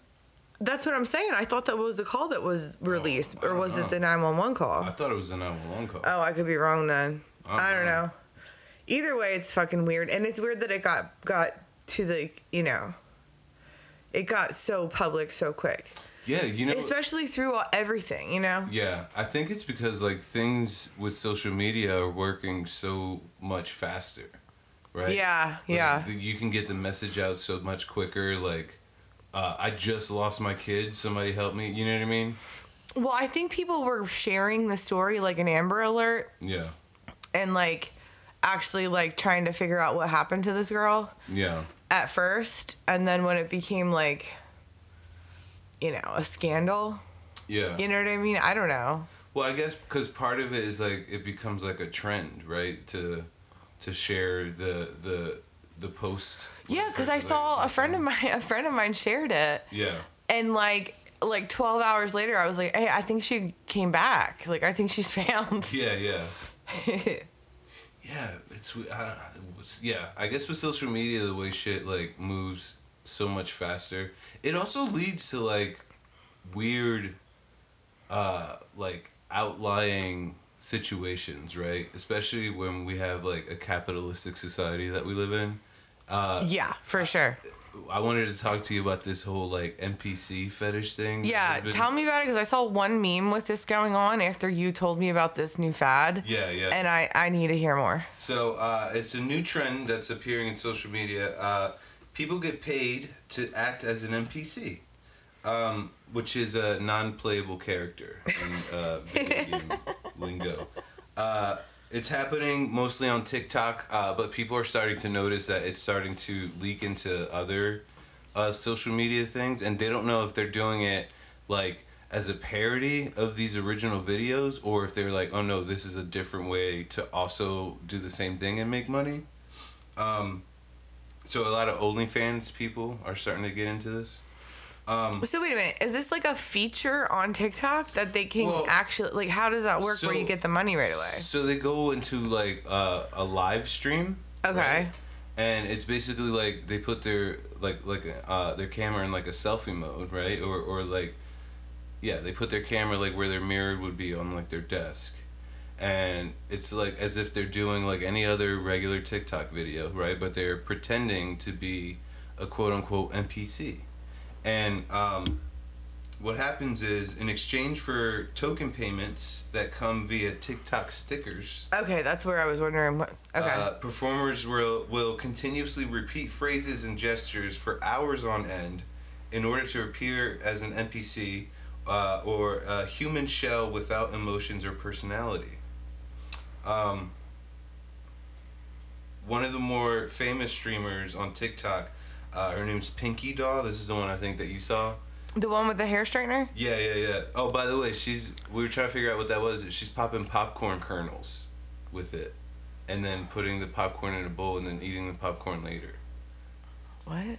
That's what I'm saying. I thought that was the call that was oh, released, or was know. it the 911 call? I thought it was one one call. Oh, I could be wrong then. I I don't don't know. know. Either way, it's fucking weird, and it's weird that it got got to the you know, it got so public so quick, Yeah, you know. especially through all, everything. You know. Yeah, I think it's because like things with social media are working so much faster, right? Yeah, Like, yeah. you can get the message out so much quicker. Like, uh, I just lost my kid. Somebody help me. You know what I mean? Well, I think people were sharing the story like an Amber Alert, Yeah, and like actually like trying to figure out what happened to this girl yeah, at first, and then when it became like, you know, a scandal. yeah. You know what I mean? I don't know. Well, I guess because part of it is like it becomes like a trend, right? To to share the the the post. Yeah, because I saw a friend of mine. A friend of mine shared it, Yeah, and like like twelve hours later, I was like, "Hey, I think she came back. Like, I think she's found." yeah, yeah. Yeah, it's uh, it's- yeah. I guess with social media, the way shit like moves so much faster, it also leads to like weird, uh, like outlying situations, right? Especially when we have like a capitalistic society that we live in. Uh, yeah, for sure. I wanted to talk to you about this whole like NPC fetish thing. Yeah, been- tell me about it because I saw one meme with this going on after you told me about this new fad. Yeah, yeah. And I I need to hear more. So uh, it's a new trend that's appearing in social media. Uh, people get paid to act as an NPC, um, which is a non-playable character in uh, video game lingo. Uh, it's happening mostly on TikTok, uh, but people are starting to notice that it's starting to leak into other uh, social media things, and they don't know if they're doing it like as a parody of these original videos or if they're like, oh no, this is a different way to also do the same thing and make money. Um, so a lot of OnlyFans people are starting to get into this. Um, So wait a minute, is this like a feature on TikTok that they can Well, actually like? How does that work? where you get the money right away? So they go into like uh, a live stream. Okay. right? And it's basically like they put their like like uh, their camera in like a selfie mode, right? Or or like yeah, they put their camera like where their mirror would be on like their desk. And it's like as if they're doing like any other regular TikTok video, right? But they're pretending to be a quote unquote NPC. And um, what happens is in exchange for token payments that come via TikTok stickers, Okay, that's where I was wondering. What, okay. uh, performers will, will continuously repeat phrases and gestures for hours on end in order to appear as an NPC uh, or a human shell without emotions or personality. Um, one of the more famous streamers on TikTok, uh, her name's Pinky Doll. This is the one I think that you saw. the one with the hair straightener. Yeah, yeah, yeah. Oh, by the way, she's we were trying to figure out what that was. She's popping popcorn kernels with it, and then putting the popcorn in a bowl and then eating the popcorn later. What?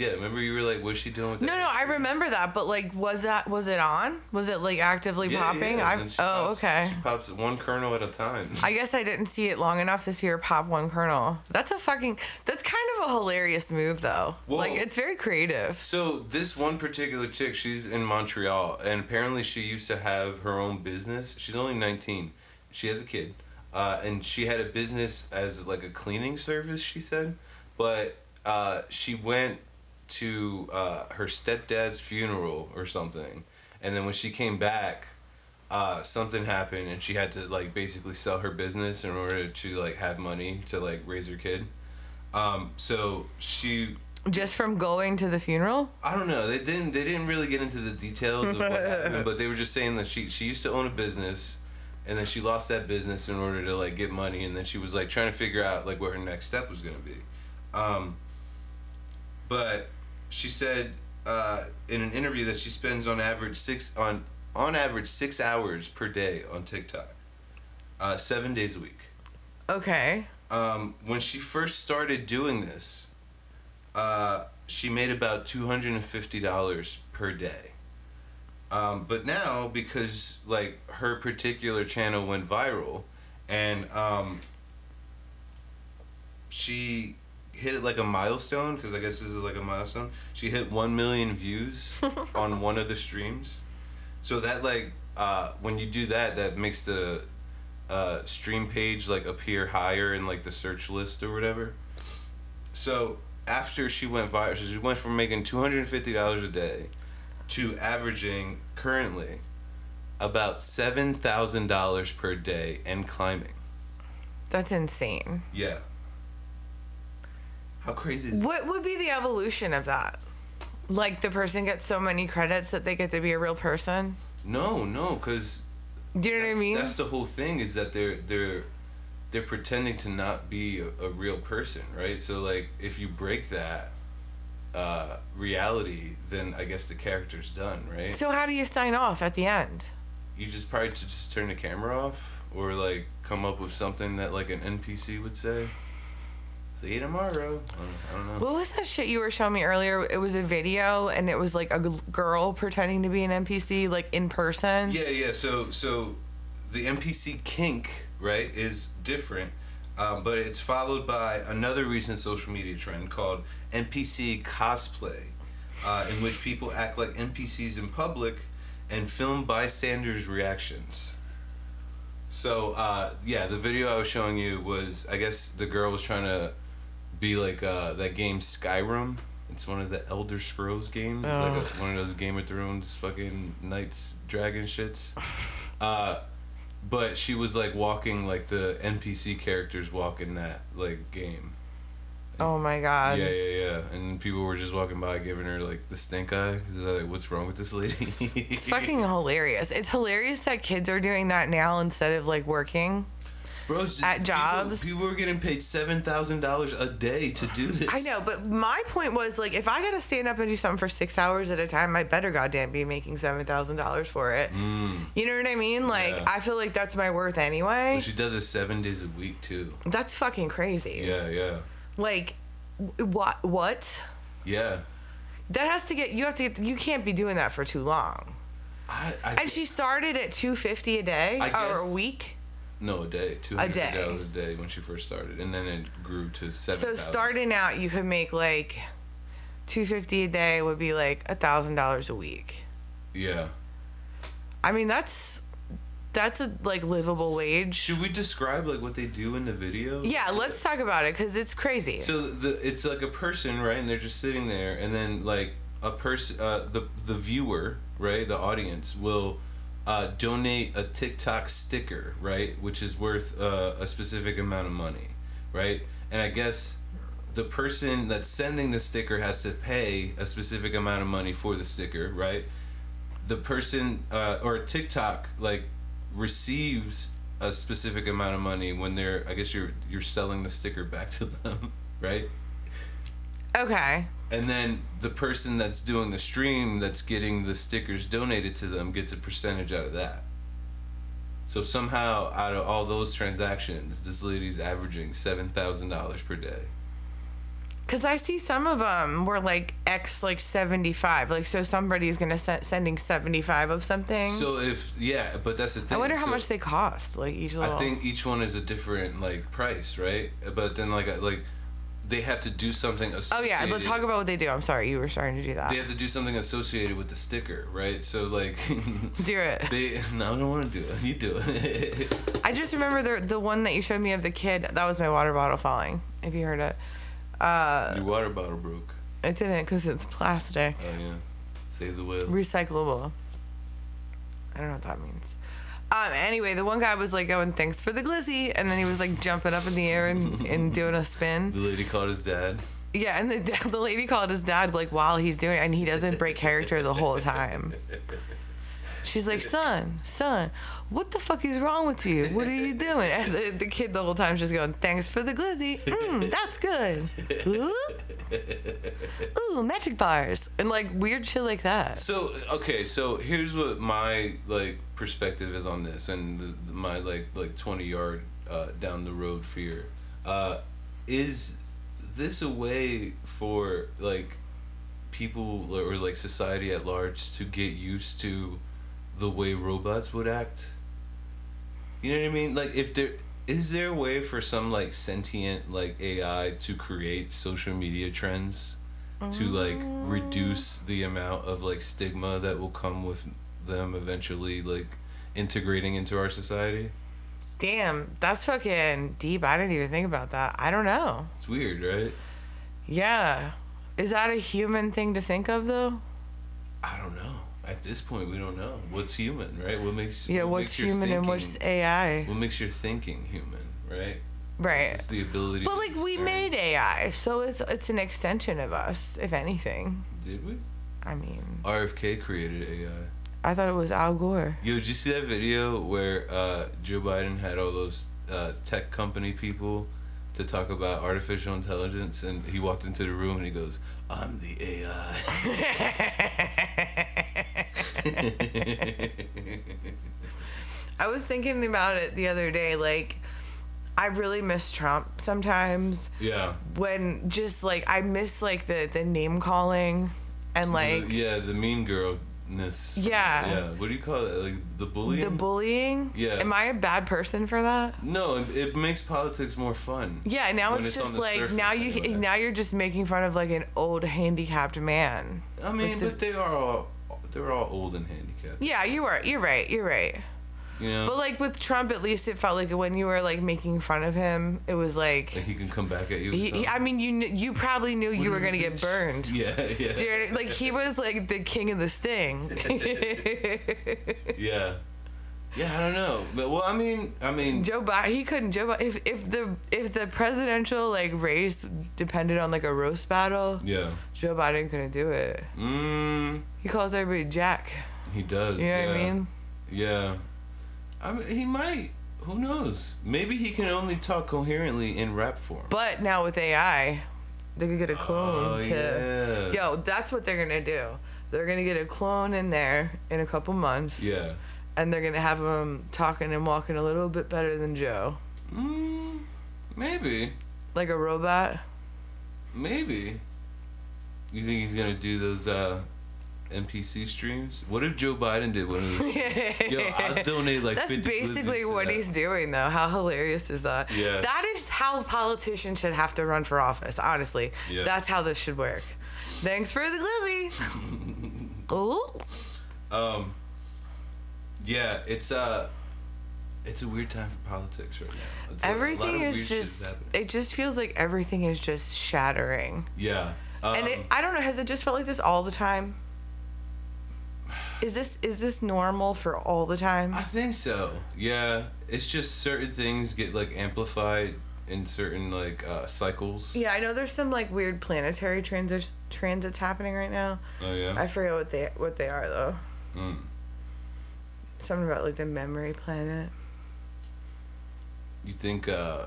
Yeah, remember you were like, "What's she doing with that?" No, no, I remember that, but like, was that was it on? Was it like actively Yeah, popping? yeah, I and then she oh pops- okay. She pops one kernel at a time. I guess I didn't see it long enough to see her pop one kernel. That's a fucking. That's kind of a hilarious move, though. like it's very creative. So this one particular chick, she's in Montreal, and apparently she used to have her own business. She's only nineteen. She has a kid, uh, and she had a business as like a cleaning service. She said, but uh, she went to uh, her stepdad's funeral or something, and then when she came back, uh, something happened, and she had to like basically sell her business in order to like have money to like raise her kid. Um, so she Just from going to the funeral. I don't know. They didn't. They didn't really get into the details of what happened, but they were just saying that she she used to own a business, and then she lost that business in order to like get money, and then she was like trying to figure out like what her next step was gonna be. Um, but she said uh, in an interview that she spends on average six on on average six hours per day on TikTok, uh, seven days a week Okay. um, when she first started doing this, uh, she made about two hundred and fifty dollars per day. Um, but now, because like her particular channel went viral, and um, she hit it like a milestone, because I guess this is like a milestone. She hit one million views on one of the streams. So that like uh, when you do that, that makes the uh, stream page like appear higher in like the search list or whatever. So after she went viral, she went from making two hundred and fifty dollars a day to averaging currently about seven thousand dollars per day and climbing. That's insane. Yeah. How crazy is What would be the evolution of that? Like the person gets so many credits that they get to be a real person. No, no, because Do you know what I mean? That's the whole thing is that they're they're they're pretending to not be a, a real person, right? So like if you break that uh, reality, then I guess the character's done, right? So how do you sign off at the end? you just probably to just turn the camera off or like come up with something that like an NPC would say. See you tomorrow. I don't, know. What was that shit you were showing me earlier? It was a video and it was like a g- girl pretending to be an NPC like in person. Yeah, yeah. So, so the NPC kink, right, is different, um, but it's followed by another recent social media trend called NPC cosplay, uh, in which people act like NPCs in public and film bystanders' reactions. So, uh, yeah, the video I was showing you was, I guess the girl was trying to be like uh, that game Skyrim. It's one of the Elder Scrolls games, like a, one of those Game of Thrones fucking knights dragon shits. Uh, but she was like walking like the NPC characters walk in that like game. Oh my god. yeah, yeah, yeah. And people were just walking by, giving her like the stink eye. like, "What's wrong with this lady?" It's fucking hilarious. It's hilarious that kids are doing that now instead of like working. Bro, at jobs. People, are getting paid seven thousand dollars a day to do this. I know, but my point was like, if I gotta stand up and do something for six hours at a time, I better goddamn be making seven thousand dollars for it. You know what I mean? Like, Mm. Yeah. I feel like that's my worth anyway. She does it seven days a week too. That's fucking crazy. Yeah, yeah, Like, what? What? yeah. That has to get you have to. Get, you can't be doing that for too long. I, I And she started at two fifty a day or a week. no a day, two A day. dollars a day when she first started, and then it grew to seven. So starting out, you could make like two fifty a day would be like a thousand dollars a week. Yeah. I mean, that's that's a like livable wage. Should we describe like what they do in the video? Yeah, let's talk about it because it's crazy. So the it's like a person, right? And they're just sitting there, and then like a person, uh, the the viewer, right, the audience will uh, donate a TikTok sticker, right, which is worth uh, a specific amount of money, right? And I guess the person that's sending the sticker has to pay a specific amount of money for the sticker, right? The person uh, or TikTok like receives a specific amount of money when they're I guess you're you're selling the sticker back to them, right? okay. And then the person that's doing the stream that's getting the stickers donated to them gets a percentage out of that. So somehow out of all those transactions, this lady's averaging seven thousand dollars per day. Cause I see some of them were like X like seventy five. Like so somebody's gonna send sending seventy five of something. So if yeah, but that's the thing. I wonder how So much they cost. Like each little. I think each one is a different like price, right? But then like like they have to do something. Oh Associated. yeah, let's talk about what they do. I'm sorry, you were starting to do that. They have to do something associated with the sticker, right? So like. do it. They no, I don't want to do it. You do it. I just remember the the one that you showed me of the kid. That was my water bottle falling. If you heard it, uh, Your water bottle broke. it didn't because it's plastic, Oh yeah, save the whales. recyclable. I don't know what that means. Um. Anyway, the one guy was like going, "Thanks for the glizzy," and then he was like jumping up in the air and, and doing a spin. the lady called his dad. Yeah, and the the lady called his dad like while he's doing it, and he doesn't break character the whole time. She's like, son, son, what the fuck is wrong with you? What are you doing? And the, the kid the whole time just going, thanks for the glizzy. Mm, that's good. Ooh, ooh, magic bars and like weird shit like that. So okay, so here's what my like perspective is on this, and the, my like like twenty yard uh, down the road fear. Uh, is this a way for like people or like society at large to get used to the way robots would act? You know what I mean? Like if there is there a way for some like sentient like AI to create social media trends to like reduce the amount of like stigma that will come with them eventually like integrating into our society? Damn, that's fucking deep. I didn't even think about that. I don't know. It's weird, right? Yeah. Is that a human thing to think of though? I don't know. At this point, we don't know what's human, right? What makes Yeah, what what's makes human and what's thinking- AI? What makes your thinking human, right? Right. It's the ability. But like we made AI, so it's it's an extension of us, if anything. Did we? I mean, RFK created AI. I thought it was Al Gore. Yo, did you see that video where uh, Joe Biden had all those uh, tech company people to talk about artificial intelligence, and he walked into the room and he goes, "I'm the AI." I was thinking about it the other day. Like, I really miss Trump sometimes. yeah. When just like I miss like the the name calling, and like The- yeah, the mean girlness. Yeah. Yeah. What do you call it? Like the bullying. the bullying. Yeah. Am I a bad person for that? no, it, it makes politics more fun. Yeah. Now it's, it's just like now you anyway. now you're just making fun of like an old handicapped man. I mean, Like the- but they are all they're all old and handicapped. Yeah, you are. You're right. You're right. You know. But like with Trump, at least it felt like when you were like making fun of him, it was like. like he can come back at you. He, he- I mean, you kn- you probably knew you were gonna get burned. yeah, yeah, know- like he was like the king of the sting. yeah, yeah. I don't know, but well, I mean, I mean, Joe Biden, he couldn't. Joe Biden, if if the if the presidential like race depended on like a roast battle, yeah. Joe Biden couldn't do it. Mm, He calls everybody Jack. he does. You know yeah. what I mean? Yeah. I mean, he might. Who knows? Maybe he can only talk coherently in rap form. But now with AI, they could get a clone Oh, to. yeah. Yo, that's what they're gonna do. They're gonna get a clone in there in a couple months. Yeah. And they're gonna have him talking and walking a little bit better than Joe, Mm, maybe. like a robot. Maybe. You think he's gonna do those uh, NPC streams? What if Joe Biden did one of those? Yo, I'll donate like. That's 50 basically what that. he's doing, though. How hilarious is that? Yeah. That is how politicians should have to run for office, honestly. Yeah. That's how this should work. Thanks for the glizzy. Ooh. Um. Yeah, it's uh it's a weird time for politics right now. It's a- a Everything is just, it just feels like everything is just shattering. yeah. Um, and it, I don't know, has it just felt like this all the time? Is this is this normal for all the time? I think so. Yeah, it's just certain things get like amplified in certain like uh, cycles. Yeah, I know there's some like weird planetary transits transits happening right now. Oh yeah. I forget what they what they are though. Mm. Something about like the memory planet. You think uh,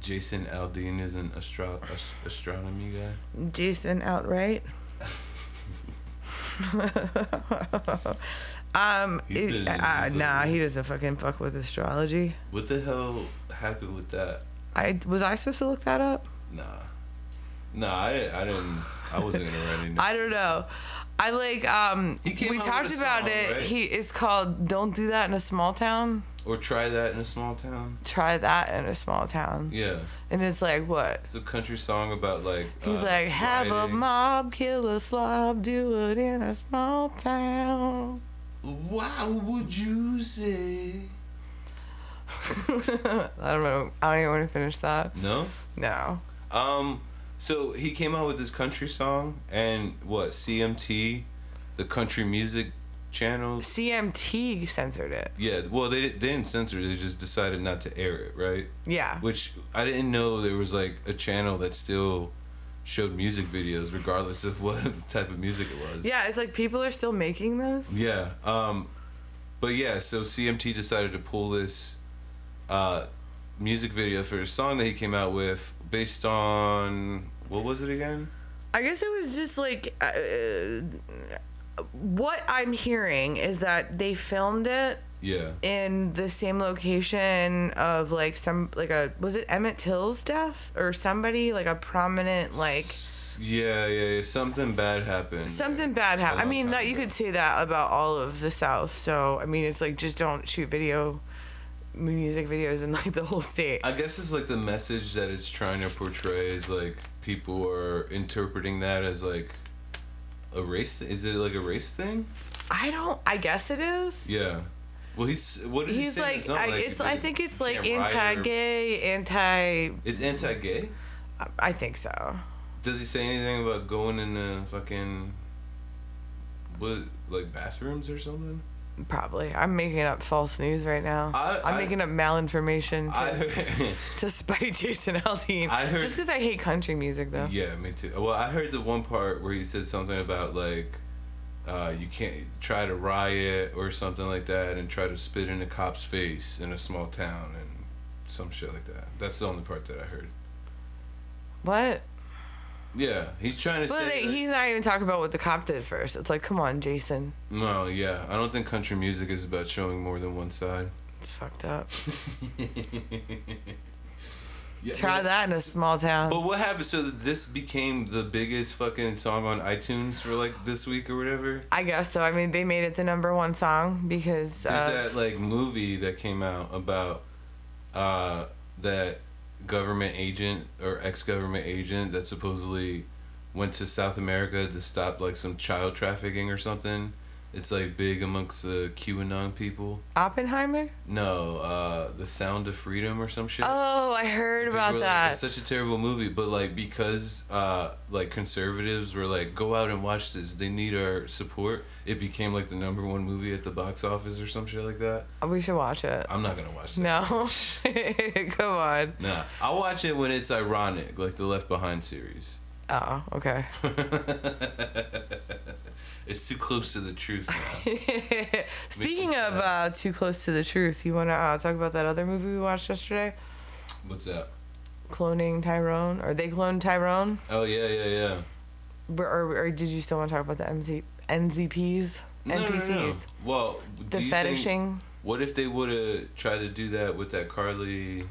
Jason Aldean is an astro- ast- astronomy guy? Jason outright. um, it- uh, nah, he doesn't fucking fuck with astrology. What the hell happened with that? I was I supposed to look that up? Nah. Nah, I, I didn't. I wasn't gonna write anything. I don't know. I like um we talked about song, it. right? He it's called Don't Do That in a Small Town. Or try that in a small town. Try that in a small town. Yeah, And it's like what? it's a country song about like. He's uh, like, have a mob, kill a slob, do it in a small town. Why would you say? I don't know. I don't even want to finish that. No. No. Um. So he came out with this country song, and what CMT, the country music channel. CMT censored it. Yeah. Well, they they didn't censor it. They just decided not to air it, right? Yeah. Which I didn't know there was like a channel that still showed music videos, regardless of what type of music it was. Yeah, it's like people are still making those. Yeah. Um, but yeah, so CMT decided to pull this uh, music video for a song that he came out with based on what was it again? I guess it was just like uh, what I'm hearing is that they filmed it Yeah. in the same location of like some like a was it Emmett Till's death or somebody like a prominent like Yeah, yeah, yeah. Something bad happened. something bad happened. I mean that you could say that about all of the South. So I mean it's like just don't shoot video music videos in like the whole state. I guess it's like the message that it's trying to portray is like people are interpreting that as like a race. Is it like a race thing? I don't. I guess it is. Yeah. Well, he's what he He's like, It's I, like it's. I think it's like anti-gay, anti. Is anti-gay? I think so. Does he say anything about going in the fucking what like bathrooms or something? Probably. I'm making up false news right now. I- I'm I- making up malinformation to, I to spite Jason Aldean. I heard- Just because I hate country music, though. yeah, me too. Well, I heard the one part where he said something about like uh, you can't try to riot or something like that and try to spit in a cop's face in a small town and some shit like that. That's the only part that I heard. What? Yeah, he's trying to Well, say. like- he's not even talking about what the cop did first. It's like, come on, Jason. no, yeah, I don't think country music is about showing more than one side. It's fucked up. Yeah, Try but- that in a small town. But what happened? So that this became the biggest fucking song on iTunes for like this week or whatever. I guess so. I mean, they made it the number one song because. There's Uh, that like movie that came out about uh, that government agent or ex-government agent that supposedly went to South America to stop like some child trafficking or something. It's like big amongst the QAnon people. Oppenheimer? No, uh, The Sound of Freedom or some shit. Oh, I heard People about were like, that. It's such a terrible movie, but like because uh, like conservatives were like, go out and watch this. They need our support. It became like the number one movie at the box office or some shit like that. we should watch it. I'm not gonna watch that. No. Come on. Nah, I'll watch it when it's ironic, like the Left Behind series. Oh, okay. It's too close to the truth now. Speaking of uh, too close to the truth, you want to uh, talk about that other movie we watched yesterday, What's that? cloning Tyrone, or they cloned Tyrone, Oh yeah, yeah, yeah. or, or, or did you still want to talk about the MZ, NZPs, No, no, no, no. Well, the you think- fetishing? what if they would have tried to do that with that Carlee?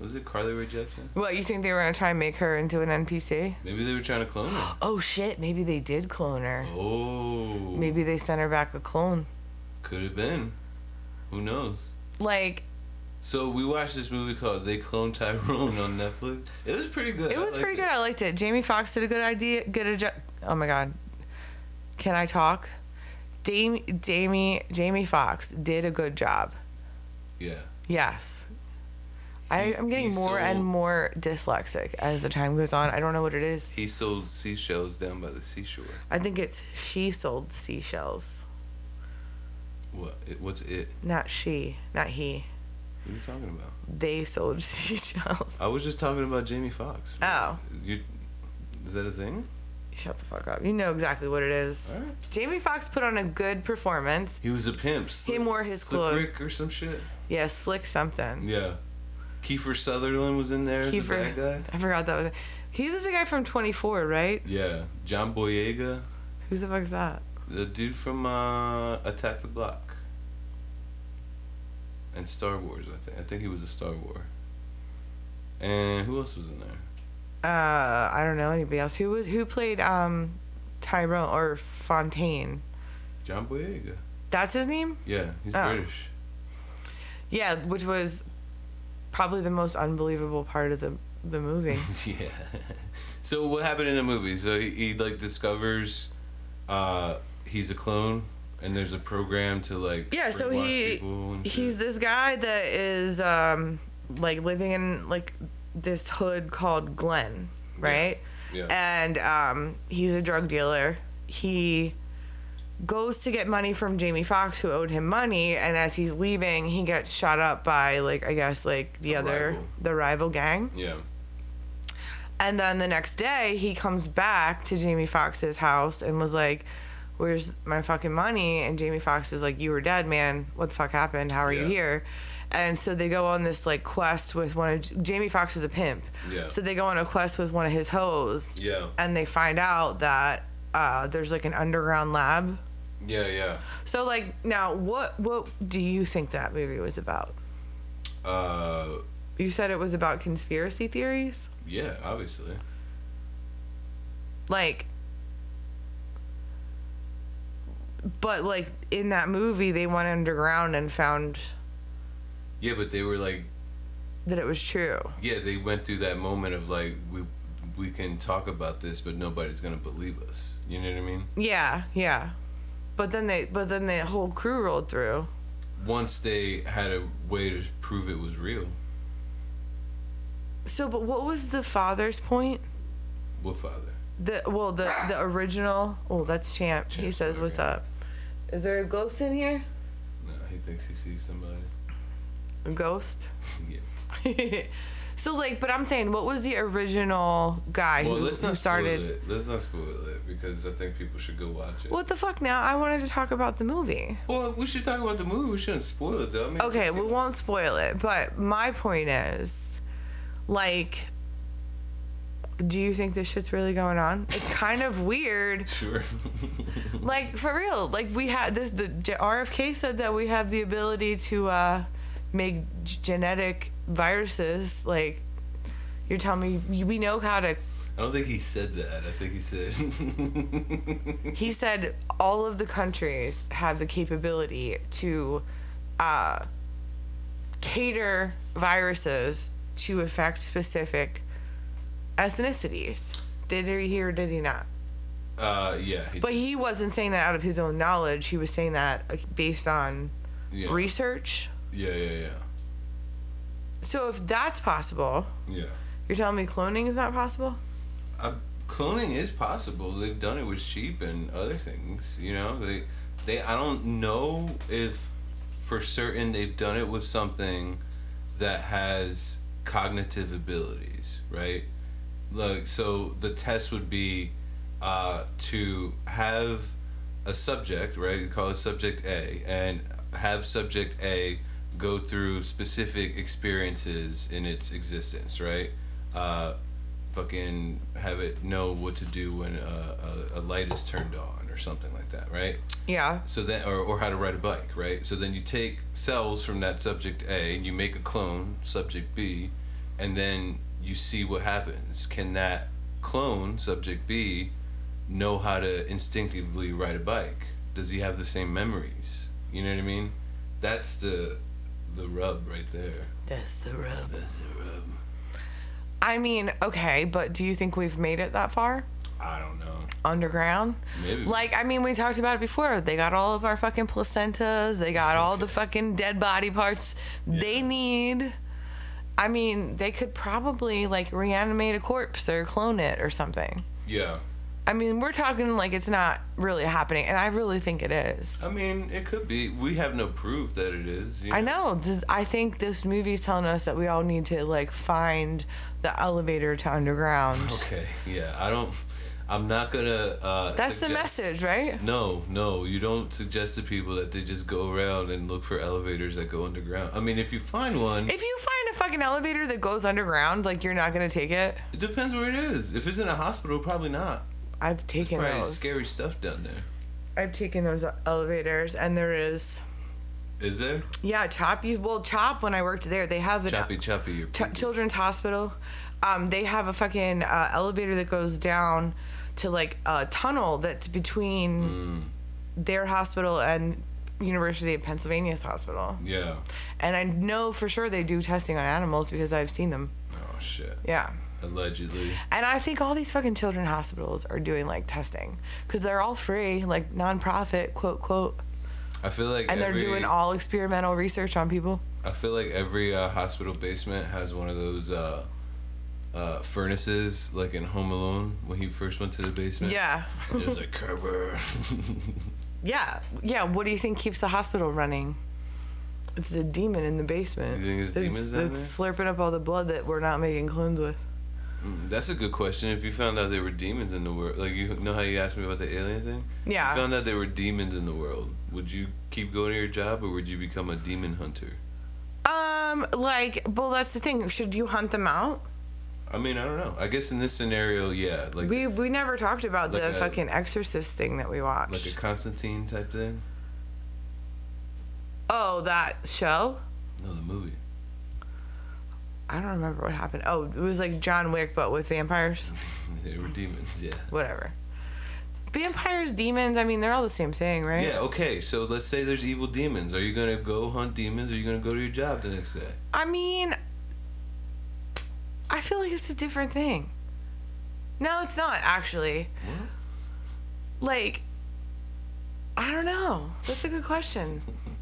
Was it Carly Rae Jepsen? What you think they were gonna try and make her into an NPC? Maybe they were trying to clone her. Oh shit! Maybe they did clone her. Oh. Maybe they sent her back a clone. Could have been. Who knows? Like So we watched this movie called They Cloned Tyrone on Netflix. It was pretty good. it was pretty good. I liked it. Jamie Foxx did a good idea. Good a jo- Oh my god. Can I talk? Jamie, Jamie, Jamie Foxx did a good job. Yeah. Yes. I, He- I'm getting he more and more dyslexic as the time goes on. I don't know what it is. He sold seashells down by the seashore. I think it's she sold seashells, What? It, what's it? not she, not he. What are you talking about? They sold seashells. I was just talking about Jamie Foxx. Oh. You, is that a thing? Shut the fuck up. You know exactly what it is. Alright. Jamie Foxx put on a good performance. He was a pimp. Slick, wore his Slick clothes. Rick or some shit. Yeah, slick something. Yeah. Kiefer Sutherland was in there as Kiefer, a bad guy. I forgot that was. He was the guy from 24, right? Yeah. John Boyega, Who's the fuck's that? the dude from uh, Attack the Block. And Star Wars, I think. I think he was a Star Wars. And who else was in there? Uh, I don't know anybody else. Who was who played um, Tyrone or Fontaine? John Boyega. That's his name. Yeah, he's Oh. British. Yeah, which was probably the most unbelievable part of the the movie. Yeah. so what happened in the movie? So he, he like discovers uh he's a clone and there's a program to like yeah, so he he's this guy that is um like living in like this hood called Glen, right? Yeah. And um he's a drug dealer. He goes to get money from Jamie Foxx who owed him money and as he's leaving he gets shot up by like I guess like the A other rival. the rival gang. Yeah. And then the next day, he comes back to Jamie Foxx's house and was like, "Where's my fucking money?" And Jamie Foxx is like, "You were dead, man. What the fuck happened? How are you here?" And so they go on this like quest with one of Jamie Foxx is a pimp. Yeah. So they go on a quest with one of his hoes. Yeah. And they find out that uh, there's like an underground lab. Yeah, yeah. So like now, what what do you think that movie was about? Uh You said it was about conspiracy theories. yeah, obviously. like but like in that movie they went underground and found Yeah, but they were like that it was true yeah, they went through that moment of like we we can talk about this but nobody's going to believe us. You know what I mean? yeah yeah but then they but then the whole crew rolled through Once they had a way to prove it was real. so but what was the father's point What father? the well the the original oh that's champ he says what's here. up is there a ghost in here No, he thinks he sees somebody. a ghost Yeah. so like but i'm saying what was the original guy Well, who, let's who started spoil it. Let's not spoil it because I think people should go watch it. what the fuck now i wanted to talk about the movie Well, we should talk about the movie. We shouldn't spoil it though. I mean, Okay, we won't spoil it, but my point is, like, do you think this shit's really going on? It's kind of weird. Sure. Like for real. Like we had this. The RFK said that we have the ability to uh, make genetic viruses. Like, you're telling me we know how to. I don't think he said that. I think he said. He said all of the countries have the capability to uh, cater viruses to affect specific ethnicities. Did he hear? Did he not? uh, yeah. He, But he wasn't saying that out of his own knowledge. He was saying that based on yeah. research. Yeah, yeah, yeah, So if that's possible, yeah. you're telling me cloning is not possible? Uh, cloning is possible. They've done it with sheep and other things. You know, they, they. I don't know if for certain they've done it with something that has cognitive abilities, right? Like, so the test would be uh, to have a subject, right? You call it subject A, and have subject A go through specific experiences in its existence, right? Uh, fucking have it know what to do when a, a, a light is turned on or something like that, right? Yeah. So then, or, or how to ride a bike, right? So then you take cells from that subject A and you make a clone, subject B, and then you see what happens. Can that clone, subject B, know how to instinctively ride a bike? Does he have the same memories? You know what I mean? That's the the rub right there. That's the rub. That's the rub. I mean, okay, but do you think we've made it that far? I don't know. Underground? Maybe. Like, I mean, we talked about it before. They got all of our fucking placentas. They got all the fucking dead body parts they need. I mean, they could probably like reanimate a corpse or clone it or something. Yeah. I mean, we're talking like it's not really happening, and I really think it is. I mean, it could be. We have no proof that it is. you I know. Does, I think this movie's telling us that we all need to like find the elevator to underground. Okay, yeah, I don't. I'm not gonna. Uh, That's the message, right? No, no, you don't suggest to people that they just go around and look for elevators that go underground. I mean, if you find one, If you find a fucking elevator that goes underground, like you're not gonna take it. it depends where it is. If it's in a hospital, probably not. I've taken Probably those. scary stuff down there. I've taken those elevators, and there is Is there Yeah, Choppy. Well, Chop. When I worked there, they have an choppy choppy? Your Ch- Children's Hospital. Um, they have a fucking uh, elevator that goes down to like a tunnel that's between their hospital and University of Pennsylvania's hospital. yeah. And I know for sure they do testing on animals because I've seen them. Oh shit. Yeah. Allegedly. And I think all these fucking children hospitals are doing like testing because they're all free, like nonprofit, quote, quote. I feel like And they're doing all experimental research on people. I feel like every uh, hospital basement has one of those uh, uh, furnaces, like in Home Alone when he first went to the basement. Yeah. There's a cover. Yeah. Yeah. What do you think keeps the hospital running? It's a demon in the basement. You think it's That's- demons down that's slurping up all the blood that we're not making clones with. That's a good question. If you found out there were demons in the world, like you know how you asked me about the alien thing. Yeah. If you found out there were demons in the world, would you keep going to your job or would you become a demon hunter? Um, like, well, that's the thing. Should you hunt them out? I mean, I don't know. I guess in this scenario, yeah, like We we never talked about Like the a- fucking Exorcist thing that we watched. like a Constantine type thing. oh, that show. No, the movie. I don't remember what happened. Oh, it was like John Wick, but with vampires. They were demons. Yeah. Whatever. Vampires, demons. I mean, they're all the same thing, right? Yeah. Okay. So let's say there's evil demons. Are you gonna go hunt demons? Or are you gonna go to your job the next day? I mean, I feel like it's a different thing. No, it's not actually. What? Like, I don't know. That's a good question.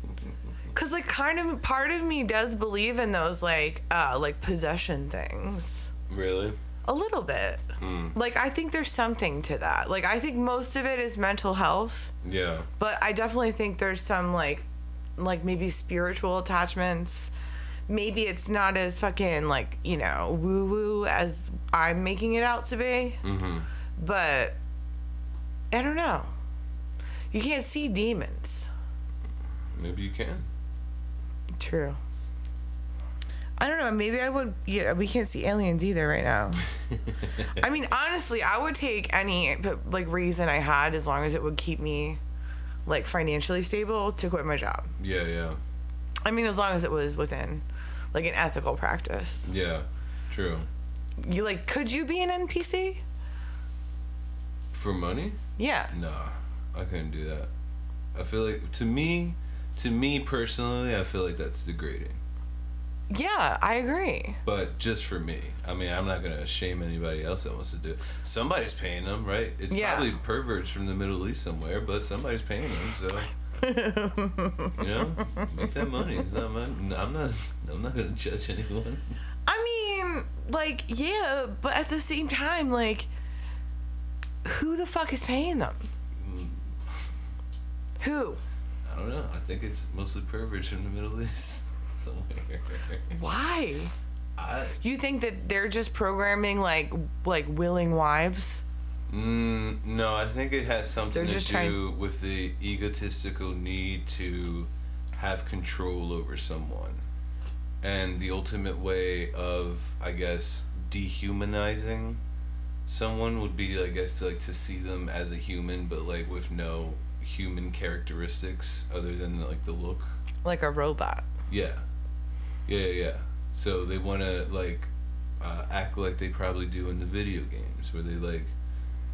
Cause like kind of part of me does believe in those like uh like possession things. Really? A little bit. Like I think there's something to that. Like I think most of it is mental health, Yeah. but I definitely think there's some like like maybe spiritual attachments. Maybe it's not as fucking like, you know, woo woo as I'm making it out to be. Mm-hmm. But I don't know. You can't see demons. Maybe you can. True. I don't know. Maybe I would. Yeah, we can't see aliens either right now. I mean, honestly, I would take any like reason I had as long as it would keep me like financially stable to quit my job. Yeah. Yeah. I mean, as long as it was within like an ethical practice. Yeah. True. You like, could you be an NPC? For money? Yeah. Nah, I couldn't do that. I feel like to me, to me personally, I feel like that's degrading. Yeah, I agree. But just for me, I mean, I'm not gonna shame anybody else that wants to do it. Somebody's paying them, right? It's Yeah. probably perverts from the Middle East somewhere, but somebody's paying them, so you know, make that money. It's not my. I'm not. I'm not gonna judge anyone. I mean, like, yeah, but at the same time, like, who the fuck is paying them? Mm. Who? I don't know. I think it's mostly perverts from the Middle East somewhere. Why? I You think that they're just programming like like willing wives? Mm, no, I think it has something to do trying- with the egotistical need to have control over someone. And the ultimate way of, I guess, dehumanizing someone would be, I guess, to, like to see them as a human, but like with no human characteristics other than like the look. Like a robot. Yeah. Yeah, yeah, yeah. So they want to like uh, act like they probably do in the video games, where they like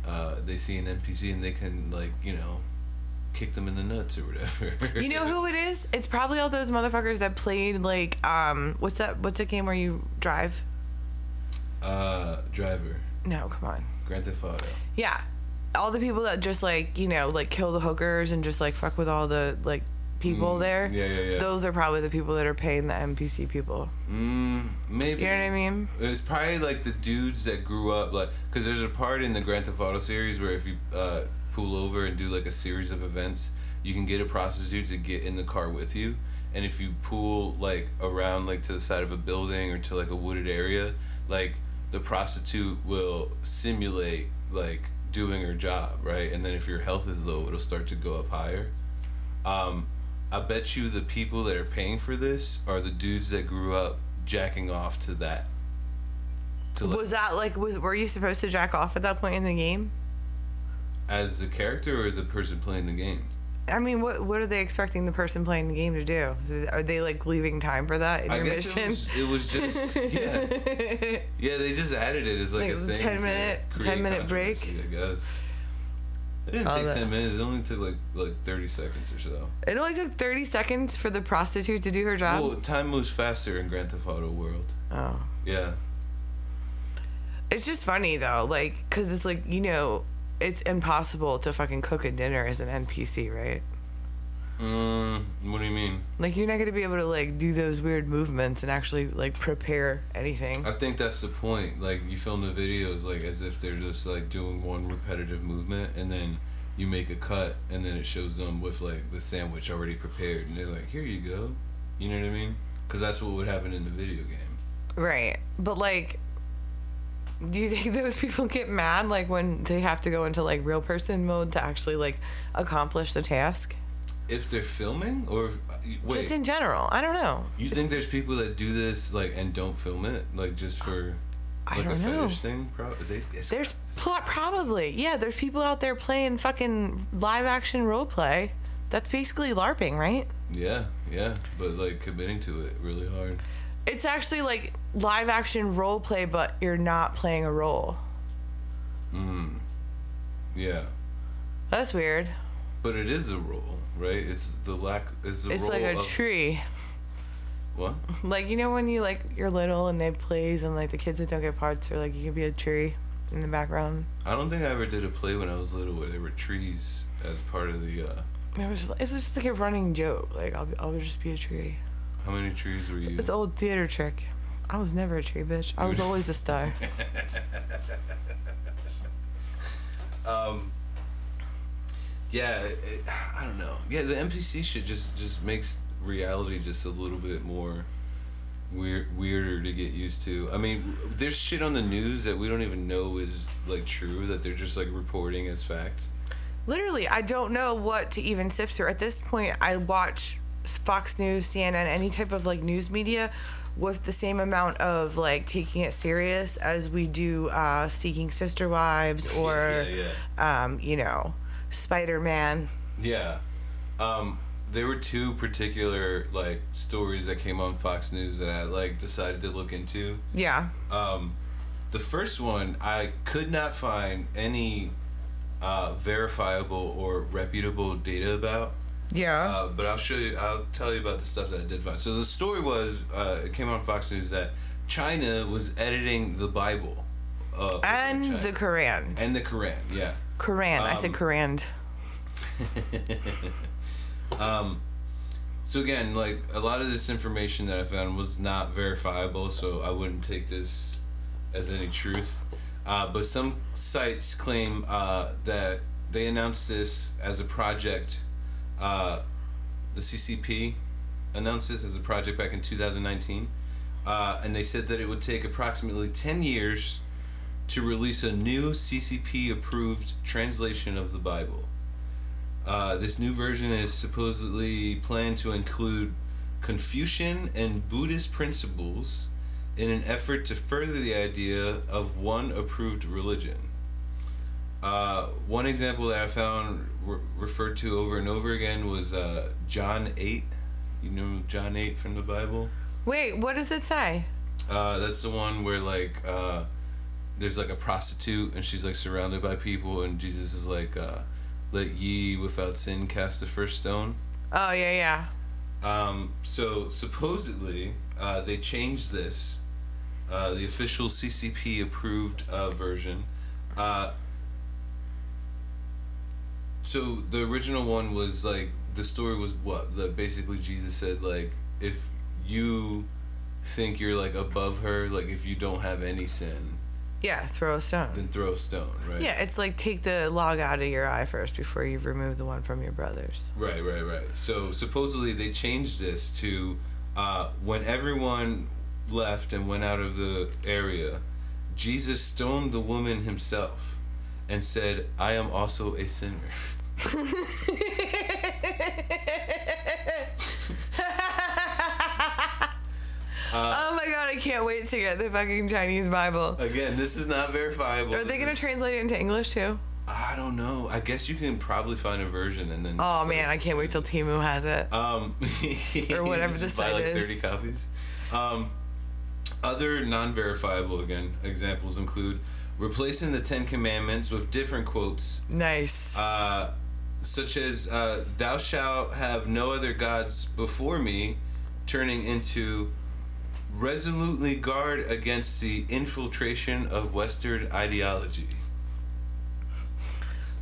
uh, they see an NPC and they can like you know kick them in the nuts or whatever. You know who it is? It's probably all those motherfuckers that played like um what's that what's that game where you drive? Uh, driver, No, come on. Grand Theft Auto. Yeah. All the people that just like, you know, like kill the hookers and just like fuck with all the like people there. Mm, yeah, yeah, yeah. Those are probably the people that are paying the NPC people. Mm, maybe. You know what I mean? It's probably like the dudes that grew up like because there's a part in the Grand Theft Auto series where if you uh, pull over and do like a series of events, you can get a prostitute to get in the car with you, and if you pull like around like to the side of a building or to like a wooded area, like the prostitute will simulate like doing her job, right? And then if your health is low, it'll start to go up higher. Um, I bet you the people that are paying for this are the dudes that grew up jacking off to that. To like, Was that like was were you supposed to jack off at that point in the game? as the character or the person playing the game? I mean, what what are they expecting the person playing the game to do? Are they like leaving time for that I guess intermission? it was, it was just yeah, yeah. They just added it as like, Like a thing. 10 minute- 10 minute break? I guess. It didn't Oh, take that- ten minutes. It only took like like thirty seconds or so. It only took 30 seconds for the prostitute to do her job. Well, time moves faster in Grand Theft Auto World. Oh. Yeah. It's just funny though, like, cause it's like you know, it's impossible to fucking cook a dinner as an NPC, right? Mm, what do you mean? Like you're not gonna be able to like do those weird movements and actually like prepare anything. I think that's the point. Like you film the videos like as if they're just like doing one repetitive movement, and then you make a cut, and then it shows them with like the sandwich already prepared, and they're like, "Here you go." You know what I mean? Because that's what would happen in the video game. Right. But like do you think those people get mad like when they have to go into like real person mode to actually like accomplish the task? If they're filming, or if, wait, Just in general. I don't know. you think there's people that do this like and don't film it, like just for I like a don't know. fetish thing? Probably. They, There's pro- probably yeah. There's people out there playing fucking live action role play. That's basically LARPing, right? yeah, yeah, but like committing to it really hard. It's actually like live action role play, but you're not playing a role. Hmm. Yeah, That's weird. but it is a role, right? It's the lack. Is the It's role like a of, tree. What? Like you know when you like you're little and they plays and like the kids that don't get parts are like you can be a tree in the background. I don't think I ever did a play when I was little where there were trees as part of the. uh It was it's just like a running joke. Like I'll be, I'll just be a tree. How many trees were you? It's an old theater trick. I was never a tree, bitch. I was always a star. Um, yeah, it, I don't know. Yeah, the NPC shit just just makes reality just a little bit more weird weirder to get used to. I mean, there's shit on the news that we don't even know is like true that they're just like reporting as fact. Literally, I don't know what to even sift through. At this point, I watch Fox News, CNN, any type of like news media with the same amount of like taking it serious as we do uh, Seeking Sister Wives or, yeah, yeah. Um, you know, Spider Man. Yeah. Um, there were two particular like stories that came on Fox News that I like decided to look into. Yeah. Um, the first one I could not find any uh, verifiable or reputable data about. Yeah. Uh, but I'll show you. I'll tell you about the stuff that I did find. So the story was, uh, it came on Fox News that China was editing the Bible. Uh, and China. the Quran. and the Quran. Yeah. Quran. I said Quran. um, So again, like a lot of this information that I found was not verifiable, so I wouldn't take this as any truth. Uh, but some sites claim uh, that they announced this as a project. Uh, the CCP announced this as a project back in 2019, uh, and they said that it would take approximately 10 years to release a new CCP-approved translation of the Bible. Uh, this new version is supposedly planned to include Confucian and Buddhist principles in an effort to further the idea of one approved religion. Uh, one example that I found re- referred to over and over again was uh, John 8. You know John 8 from the Bible? Wait, what does it say? Uh, that's the one where like uh, there's like a prostitute and she's like surrounded by people and Jesus is like, uh, "Let ye without sin cast the first stone." Oh yeah, yeah. Um, so supposedly uh, they changed this, uh, the official CCP approved uh, version. So the original one was like the story was what that basically Jesus said like if you think you're like above her like if you don't have any sin Yeah, throw a stone. then throw a stone right Yeah, it's like take the log out of your eye first before you remove the one from your brother's. Right, right, right. So supposedly they changed this to uh, when everyone left and went out of the area, Jesus stoned the woman himself and said, I am also a sinner. oh my god, I can't wait to get the fucking Chinese Bible. Again, this is not verifiable. Are they This gonna is- translate it into English too? I don't know. I guess you can probably find a version and then. Oh man, I can't wait till Temu has it. Um, Or whatever just the buy site like is. thirty copies. Um, other non-verifiable again examples include replacing the Ten Commandments with different quotes, nice. uh, such as uh, "Thou shalt have no other gods before me," turning into resolutely guard against the infiltration of Western ideology.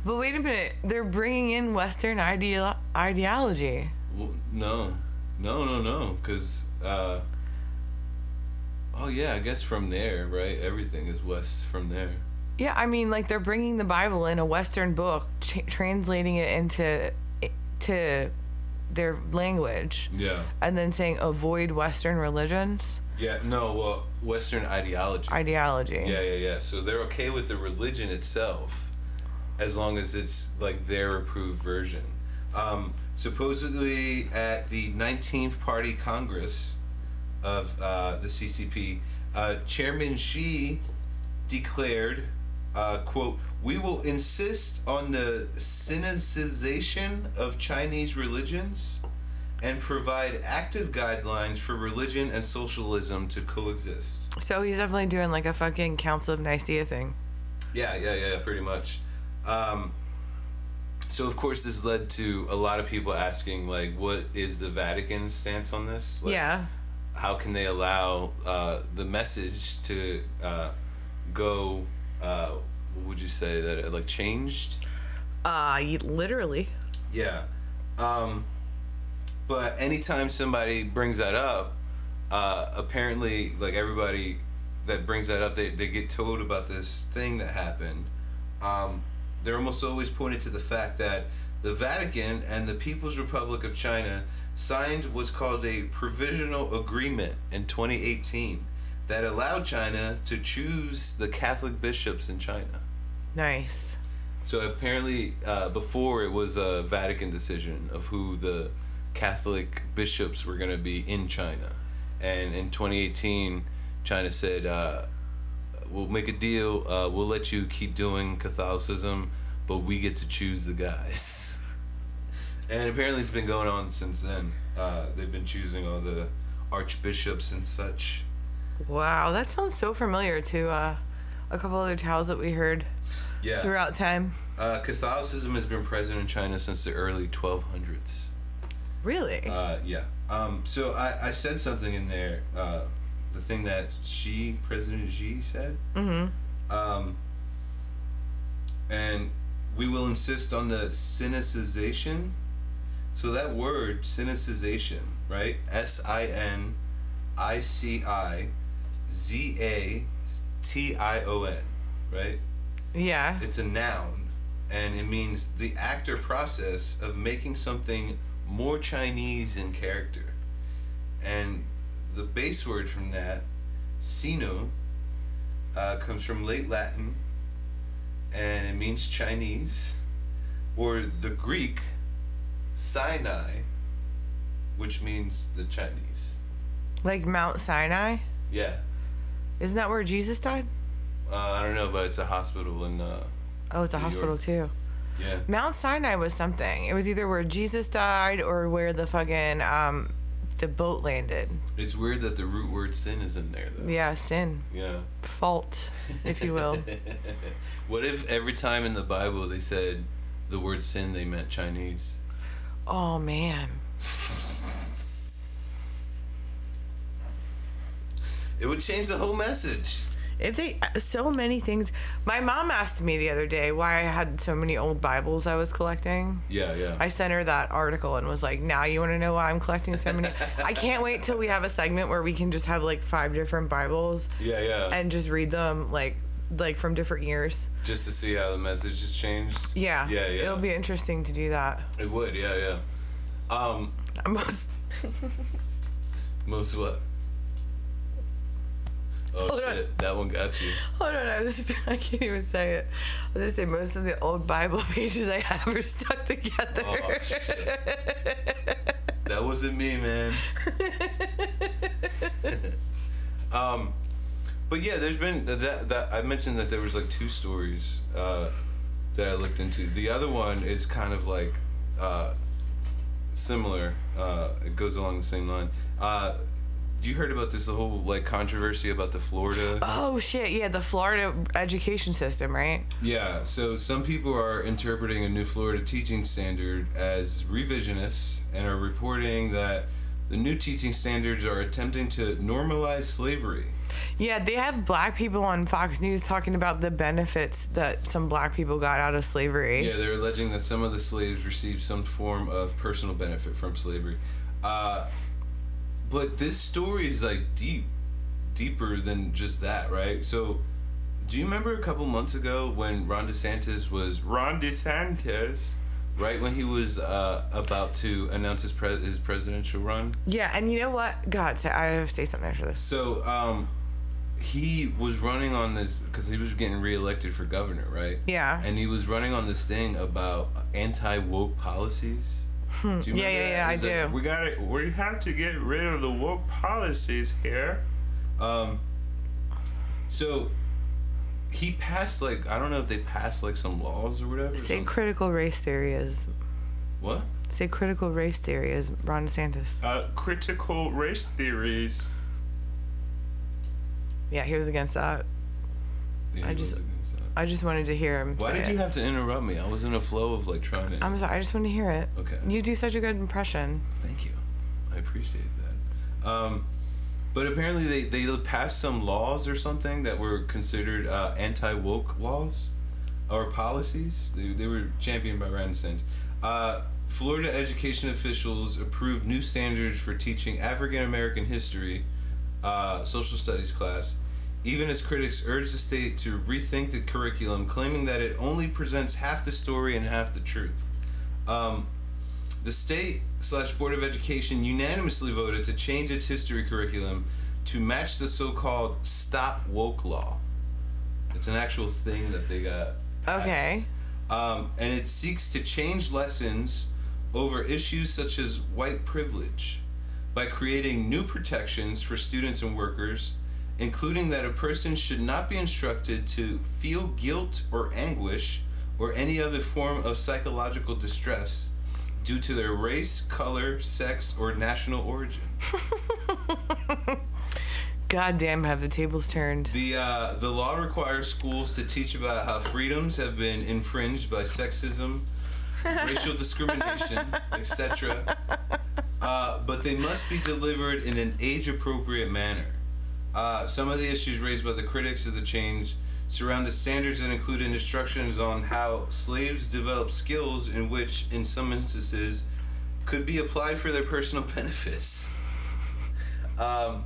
but wait a minute, they're bringing in Western ideo- ideology. Well, no, no, no, no, because. Uh, oh yeah, I guess from there, right? Everything is west from there. Yeah, I mean, like they're bringing the Bible in a Western book, ch- translating it into to their language, Yeah. and then saying avoid Western religions Yeah. No. Well, Western ideology. ideology. Yeah, yeah, yeah. So they're okay with the religion itself, as long as it's like their approved version. Um, supposedly, at the 19th Party Congress of uh, the CCP, uh, Chairman Xi declared, uh, "quote We will insist on the Sinicization of Chinese religions." And provide active guidelines for religion and socialism to coexist. So he's definitely doing like a fucking Council of Nicaea thing. Yeah, yeah, yeah, pretty much. Um, so of course this led to a lot of people asking like, what is the Vatican's stance on this? Like, yeah. How can they allow uh, the message to uh, go? Uh, what would you say that it, like changed? Uh, literally. Yeah. Um, but anytime somebody brings that up, uh, apparently, like everybody that brings that up, they, they get told about this thing that happened. Um, they're almost always pointed to the fact that the Vatican and the People's Republic of China signed what's called a provisional agreement in 2018 that allowed China to choose the Catholic bishops in China. Nice. So apparently, uh, before it was a Vatican decision of who the Catholic bishops were going to be in China, and in 2018, China said, uh, "We'll make a deal. Uh, we'll let you keep doing Catholicism, but we get to choose the guys." and apparently, it's been going on since then. Uh, they've been choosing all the archbishops and such. Wow, that sounds so familiar to uh, a couple other tales that we heard Yeah. throughout time. Uh, Catholicism has been present in China since the early 1200s. Really? Uh, yeah. Um, so I, I said something in there, uh, the thing that Xi, President Xi said. Mm-hmm. Um, and we will insist on the sinicization. So that word, sinicization, right? S I N I C I Z A T I O N, right? yeah. It's a noun, and it means the actor process of making something more Chinese in character. And the base word from that, sino, uh, comes from late Latin, and it means Chinese, or the Greek, Sinai, which means the Chinese. Like Mount Sinai? Yeah. Isn't that where Jesus died? Uh, I don't know, but it's a hospital in. Uh, Oh, it's a New hospital York. too. yeah. Mount Sinai was something. It was either where Jesus died or where the fucking um the boat landed. It's weird that the root word sin is in there, though. Yeah, sin, Yeah. fault, if you will. What if every time in the Bible they said the word sin, they meant Chinese? oh man. It would change the whole message. If they so many things. My mom asked me the other day why I had so many old Bibles I was collecting. Yeah, yeah. I sent her that article and was like, "Now you want to know why I'm collecting so many?" I can't wait till we have a segment where we can just have like five different Bibles yeah, yeah. and just read them like like from different years. Just to see how the message has changed. Yeah. Yeah, yeah. It'll be interesting to do that. It would, yeah, yeah. Um, Most most what? Oh Hold on. shit, that one got you. Hold on, I was I can't even say it. I was gonna say most of the old Bible pages I have are stuck together. Oh shit. that wasn't me, man. um, but yeah, there's been that that I mentioned that there was like two stories uh, that I looked into. The other one is kind of like uh, similar. Uh, it goes along the same line. You heard about this the whole like controversy about the Florida? Oh shit! Yeah, the Florida education system, right? Yeah, so some people are interpreting a new Florida teaching standard as revisionist and are reporting that the new teaching standards are attempting to normalize slavery. Yeah, they have black people on Fox News talking about the benefits that some black people got out of slavery. Yeah, they're alleging that some of the slaves received some form of personal benefit from slavery. Uh, but this story is like deep, deeper than just that, right? So, do you remember a couple months ago when Ron DeSantis was Ron DeSantis, right when he was uh, about to announce his pres his presidential run? Yeah, and you know what? God, say, I have to say something after this. So, um, he was running on this because he was getting reelected for governor, right? Yeah. And he was running on this thing about anti woke policies. Hmm. Yeah, yeah, yeah, I do. we got to We have to get rid of the woke policies here. Um. So, he passed like I don't know if they passed like some laws or whatever. Say critical race theory is. what? Say critical race theory is Ron DeSantis. Uh, critical race theories. Yeah, he was against that. Yeah, I just- was against that. I just wanted to hear him Why did it. you have to interrupt me? I was in a flow of like trying to. I'm sorry. I just wanted to hear it. Okay. You do such a good impression. Thank you. I appreciate that. Um, but apparently they, they passed some laws or something that were considered uh, anti woke laws or policies. They, they were championed by DeSantis. Uh, Florida education officials approved new standards for teaching African American history, uh, social studies class, even as critics urge the state to rethink the curriculum, claiming that it only presents half the story and half the truth. Um, the state slash board of education unanimously voted to change its history curriculum to match the so-called stop woke law. It's an actual thing that they got. passed. Okay. Um, and it seeks to change lessons over issues such as white privilege by creating new protections for students and workers, including that a person should not be instructed to feel guilt or anguish or any other form of psychological distress due to their race, color, sex, or national origin. God damn, have the tables turned. The uh, the law requires schools to teach about how freedoms have been infringed by sexism, racial discrimination, etc. Uh, but they must be delivered in an age-appropriate manner. Uh, some of the issues raised by the critics of the change surround the standards that include instructions on how slaves develop skills in which, in some instances, could be applied for their personal benefits. Um,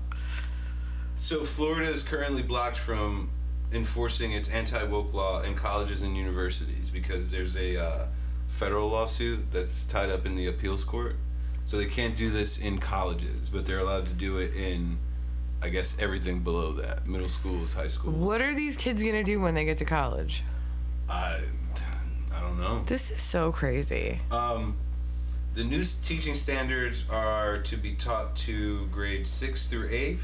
so Florida is currently blocked from enforcing its anti-woke law in colleges and universities because there's a uh, federal lawsuit that's tied up in the appeals court. So they can't do this in colleges, but they're allowed to do it in, I guess, everything below that: middle schools, high schools. What are these kids gonna do when they get to college? I, I don't know. This is so crazy. Um, the new teaching standards are to be taught to grades six through eighth.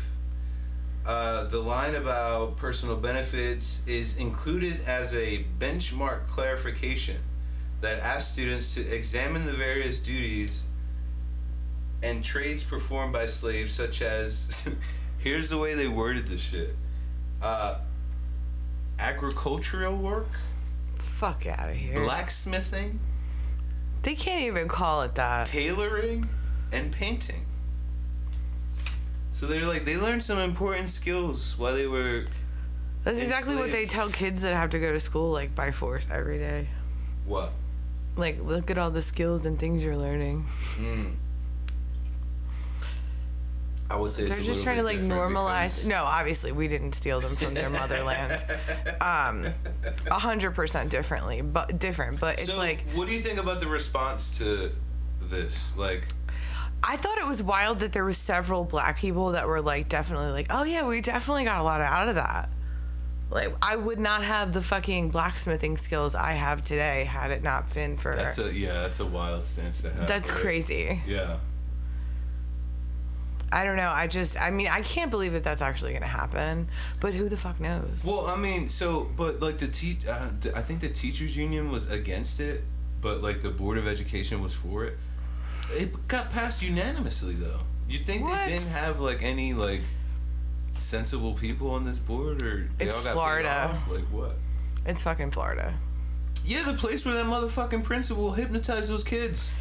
Uh, the line about personal benefits is included as a benchmark clarification that asks students to examine the various duties and trades performed by slaves, such as here's the way they worded this shit uh, agricultural work, Fuck out of here. blacksmithing. They can't even call it that. tailoring and painting. So they're like they learned some important skills while they were That's exactly what they tell kids that have to go to school like by force every day. what? Like, look at all the skills and things you're learning. I would say They're it's a just little trying to like normalize. because- No, obviously we didn't steal them from their motherland. Um, a hundred percent differently, but different. But it's so, like what do you think about the response to this? Like, I thought it was wild that there was several black people that were like definitely like, oh yeah, we definitely got a lot out of that. Like I would not have the fucking blacksmithing skills I have today had it not been for. that's a yeah, that's a wild stance to have. That's right? crazy. Yeah. I don't know. I just, I mean, I can't believe that that's actually going to happen. But who the fuck knows? Well, I mean, so but like the te- uh, I think the teachers union was against it, but like the board of education was for it. It got passed unanimously though. You think What? they didn't have like any like sensible people on this board, or they It's all got Florida. off? Like what? It's fucking Florida. Yeah, the place where that motherfucking principal hypnotized those kids.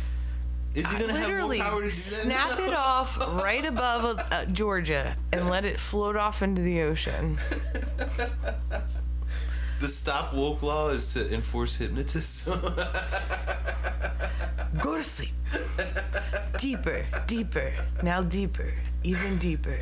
Is he gonna Literally, have more power to do that? snap it off right above uh, Georgia and let it float off into the ocean. The stop woke law is to enforce hypnotism. Go to sleep. Deeper, deeper, now deeper, even deeper.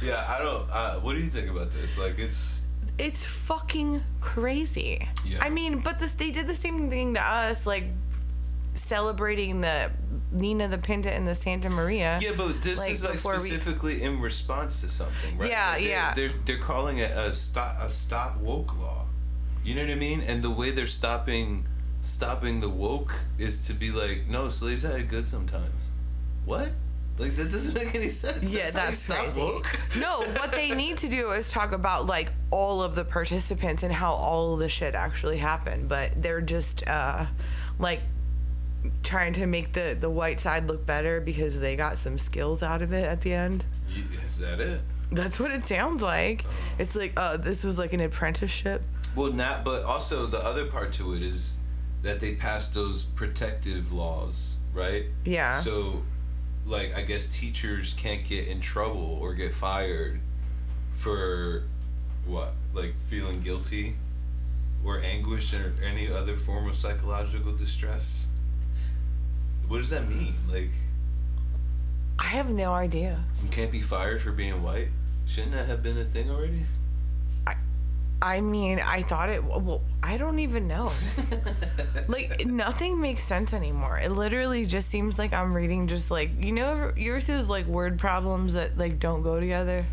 yeah, I don't. Uh, what do you think about this? Like, it's It's fucking crazy. Yeah. I mean, but this they did the same thing to us, like celebrating the Nina the Pinta and the Santa Maria. Yeah, but this Like, is like before we- specifically in response to something, right? Yeah, Like, they're, yeah. They're they're calling it a stop a stop woke law. You know what I mean? And the way they're stopping stopping the woke is to be like, no, slaves had it good sometimes. What? Like that doesn't make any sense. Yeah, that's stop crazy. No, what they need to do is talk about like all of the participants and how all of the shit actually happened. But they're just uh, like trying to make the the white side look better because they got some skills out of it at the end. Is that it? That's what it sounds like. It's like, uh, this was like an apprenticeship. Well, not. But also the other part to it is that they passed those protective laws, right? Yeah. So, like, I guess teachers can't get in trouble or get fired for what, like feeling guilty or anguish or any other form of psychological distress. What does that mean? Like, I have no idea. you can't be fired for being white. Shouldn't that have been a thing already? I mean, I thought it. Well, I don't even know. like nothing makes sense anymore. It literally just seems like I'm reading just like you know yours is like word problems that like don't go together.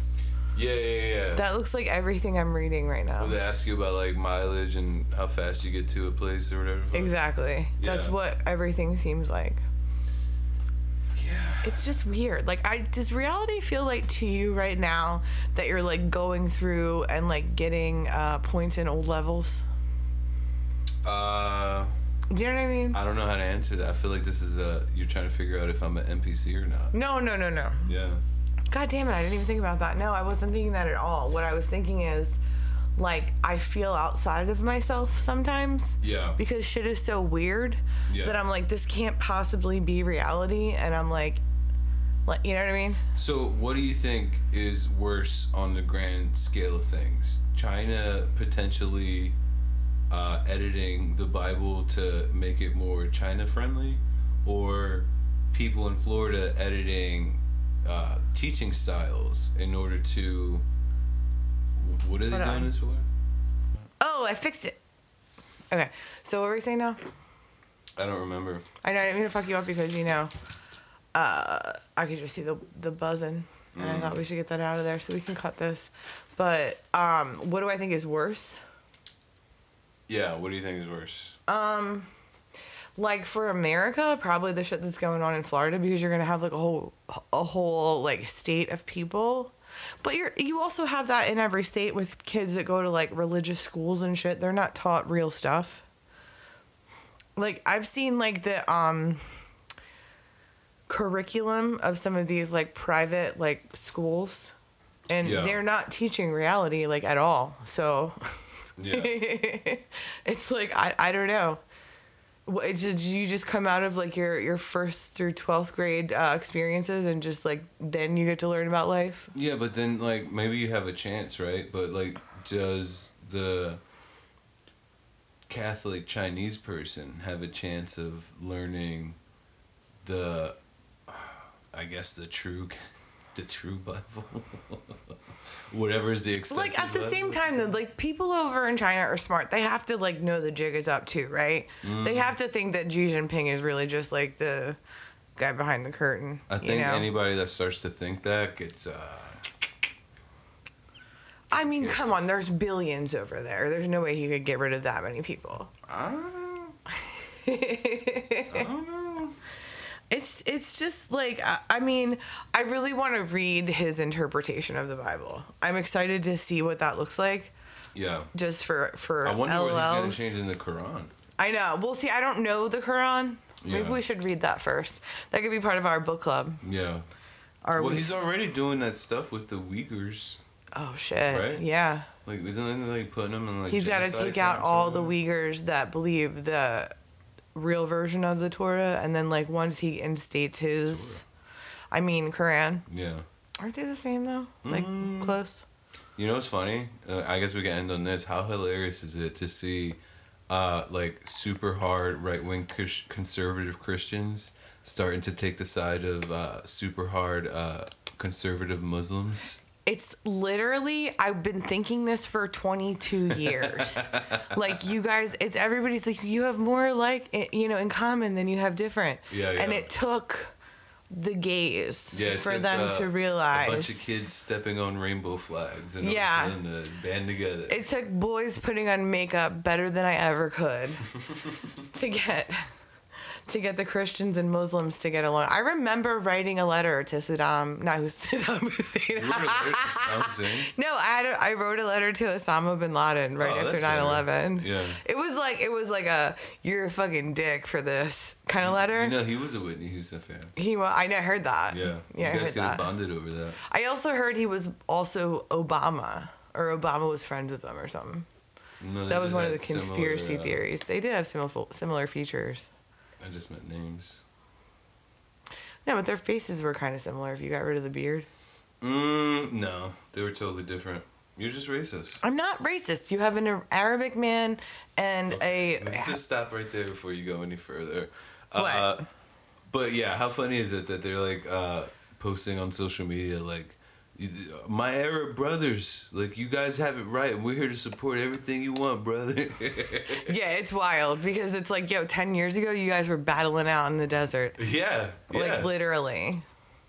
Yeah, yeah, yeah. That looks like everything I'm reading right now. They ask you about like mileage and how fast you get to a place or whatever. Exactly. Yeah. That's what everything seems like. It's just weird. Like, I does reality feel like to you right now that you're like going through and like getting uh, points in old levels? Uh, Do you know what I mean? I don't know how to answer that. I feel like this is a you're trying to figure out if I'm an NPC or not. No, no, no, no. Yeah. God damn it, I didn't even think about that. No, I wasn't thinking that at all. What I was thinking is like I feel outside of myself sometimes. Yeah. Because shit is so weird Yeah. that I'm like this can't possibly be reality and I'm like like you know what I mean? So, what do you think is worse on the grand scale of things? China potentially uh, editing the Bible to make it more China friendly, or people in Florida editing uh, teaching styles in order to. What are they Hold doing on. this for? Oh, I fixed it. Okay. So what were we saying now? I don't remember. I know I didn't mean to fuck you up because you know, uh, I could just see the the buzzing, and I thought we should get that out of there so we can cut this. But um, what do I think is worse? Yeah, what do you think is worse? Like for America, probably the shit that's going on in Florida because you're gonna have like a whole a whole like state of people. But you're you also have that in every state with kids that go to like religious schools and shit. They're not taught real stuff. Like I've seen like the um curriculum of some of these like private like schools and Yeah. they're not teaching reality like at all. So Yeah. it's like I, I don't know. What, it's just, you just come out of like your your first through twelfth grade uh, experiences and just like then you get to learn about life. Yeah, but then like maybe you have a chance, right? But like, does the Catholic Chinese person have a chance of learning the, I guess the true, the true Bible, whatever is the accepted like at the same time though, like people over in China are smart. They have to like know the jig is up too, right? Mm. They have to think that Xi Jinping is really just like the guy behind the curtain. I you think know? anybody that starts to think that gets uh, I mean, come on, there's billions over there. There's no way he could get rid of that many people. I. I don't know. It's it's just like I, I mean I really want to read his interpretation of the Bible. I'm excited to see what that looks like. Yeah. Just for for I wonder what he's gonna change in the Quran. I know. Well, see, I don't know the Quran. Yeah. Maybe we should read that first. That could be part of our book club. Yeah. Our well, weeks. he's already doing that stuff with the Uyghurs. Oh shit! Right? Yeah, Like, isn't it like putting them in like? he's got to take out all the? Uyghurs that believe the real version of the Torah, and then like once he instates his, I mean Quran. Yeah. Aren't they the same though? Like Mm. close. You know what's funny? Uh, I guess we can end on this. How hilarious is it to see, uh, like super hard right wing Chris- conservative Christians starting to take the side of uh, super hard uh, conservative Muslims? It's literally I've been thinking this for 22 years. like you guys, it's everybody's like you have more like you know in common than you have different. Yeah, And it took the gays Yeah, for took, them uh, to realize. a bunch of kids stepping on rainbow flags and Yeah. a uh, band together. It took boys putting on makeup better than I ever could to get to get the Christians and Muslims to get along. I remember writing a letter to Saddam, not Saddam Hussein. You remember the to Saddam Hussein? No, I I wrote a letter to Osama bin Laden right Oh, after that's 9/11. Yeah. It was like it was like a you're a fucking dick for this kind of letter. You know, he was a Whitney Houston fan. he wa- I know heard that. Yeah. Yeah, you guys could have bonded over that. I also heard he was also Obama or Obama was friends with him or something. No, That was one of the had similar, conspiracy uh, theories. They did have similar similar features. I just meant names. No, but their faces were kind of similar if you got rid of the beard. Mm, no, they were totally different. You're just racist. I'm not racist. You have an Arabic man and a Let's just stop right there before you go any further. What? Uh, but yeah, how funny is it that they're like uh, posting on social media like, "You- "My Arab brothers, like you guys have it right, and we're here to support everything you want, brother." Yeah, it's wild because it's like, yo, 10 years ago, you guys were battling out in the desert. yeah, yeah. Like, literally.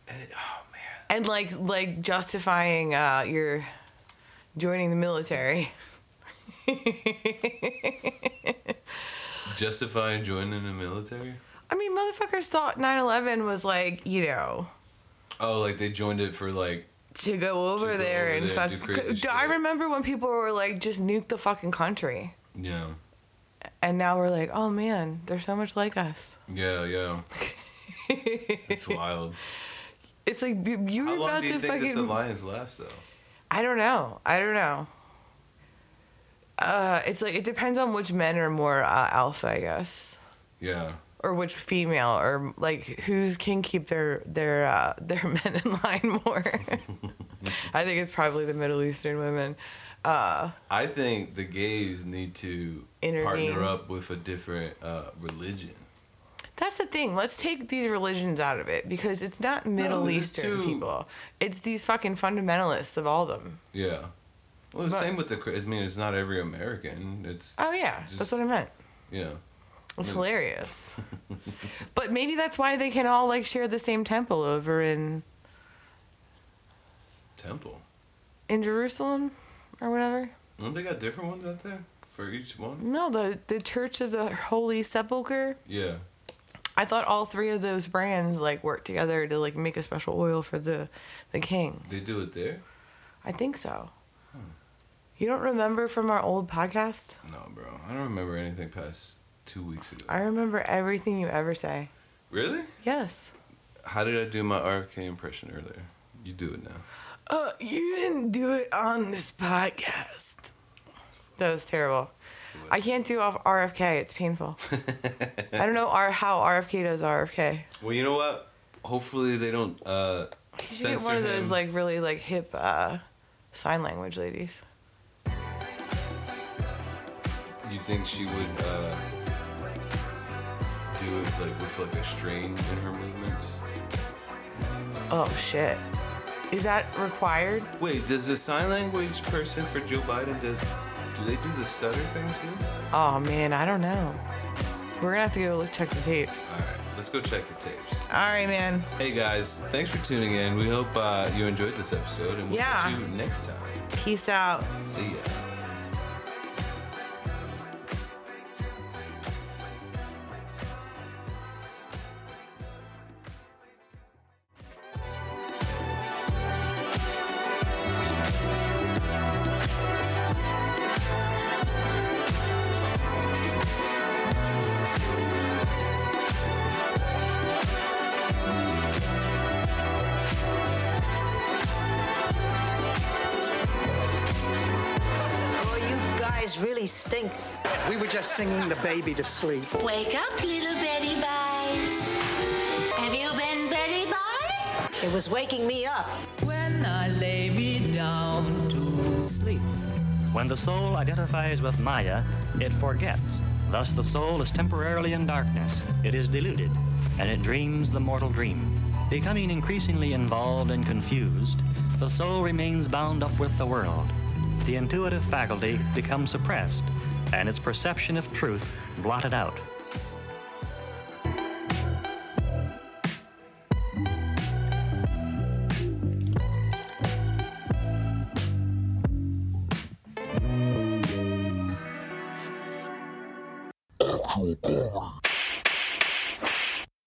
And it- oh man. And, like, like justifying uh, your joining the military. Justifying joining the military? I mean, motherfuckers thought 9 11 was like, you know, Oh, like they joined it for like to go over go there over and there fuck. do I remember when people were like, just nuke the fucking country. yeah, And now we're like, oh man, they're so much like us. yeah, yeah. it's wild. It's like you- long about do you to think fucking. this alliance lasts, though? I don't know. I don't know. Uh, it's like it depends on which men are more uh, alpha, I guess, Yeah, or which female, or like who's can keep their their uh, their men in line more. I think it's probably the Middle Eastern women. Uh, I think the gays need to Intervene. partner up with a different uh, religion. that's the thing. Let's take these religions out of it because it's not Middle it's Eastern too- people. It's these fucking fundamentalists of all of them. Yeah. Well, the But- same with the. I mean, it's not every American. It's Oh yeah, that's what I meant. yeah. It's hilarious. but maybe that's why they can all like share the same temple over in Temple. in Jerusalem or whatever. Don't they got different ones out there for each one? No, the the Church of the Holy Sepulchre. Yeah. I thought all three of those brands like work together to like make a special oil for the the king. They do it there. I think so. Hmm. You don't remember from our old podcast? No, bro. I don't remember anything past two weeks ago. I remember everything you ever say. Really? Yes. How did I do my RFK impression earlier? You do it now. Uh, you didn't do it on this podcast. That was terrible. I can't do off RFK. It's painful. I don't know R- how RFK does RFK. Well, you know what? Hopefully they don't uh, You should get one of him. those like really like hip uh, sign language ladies. You think she would uh, do it like with like a strain in her movements? Oh shit. Is that required? Wait, does the sign language person for Joe Biden do, do they do the stutter thing too? Oh man, I don't know. We're gonna have to go look check the tapes. All right, let's go check the tapes. All right, man. Hey guys, thanks for tuning in. We hope uh, you enjoyed this episode, and we'll Yeah. catch you next time. Peace out. See ya. Baby to sleep. Wake up, little Betty Buys. Have you been Betty Bye? It was waking me up. When I lay me down to sleep. When the soul identifies with Maya, it forgets. Thus, the soul is temporarily in darkness. It is deluded, and it dreams the mortal dream. Becoming increasingly involved and confused, the soul remains bound up with the world. The intuitive faculty becomes suppressed, and its perception of truth blotted out. Echo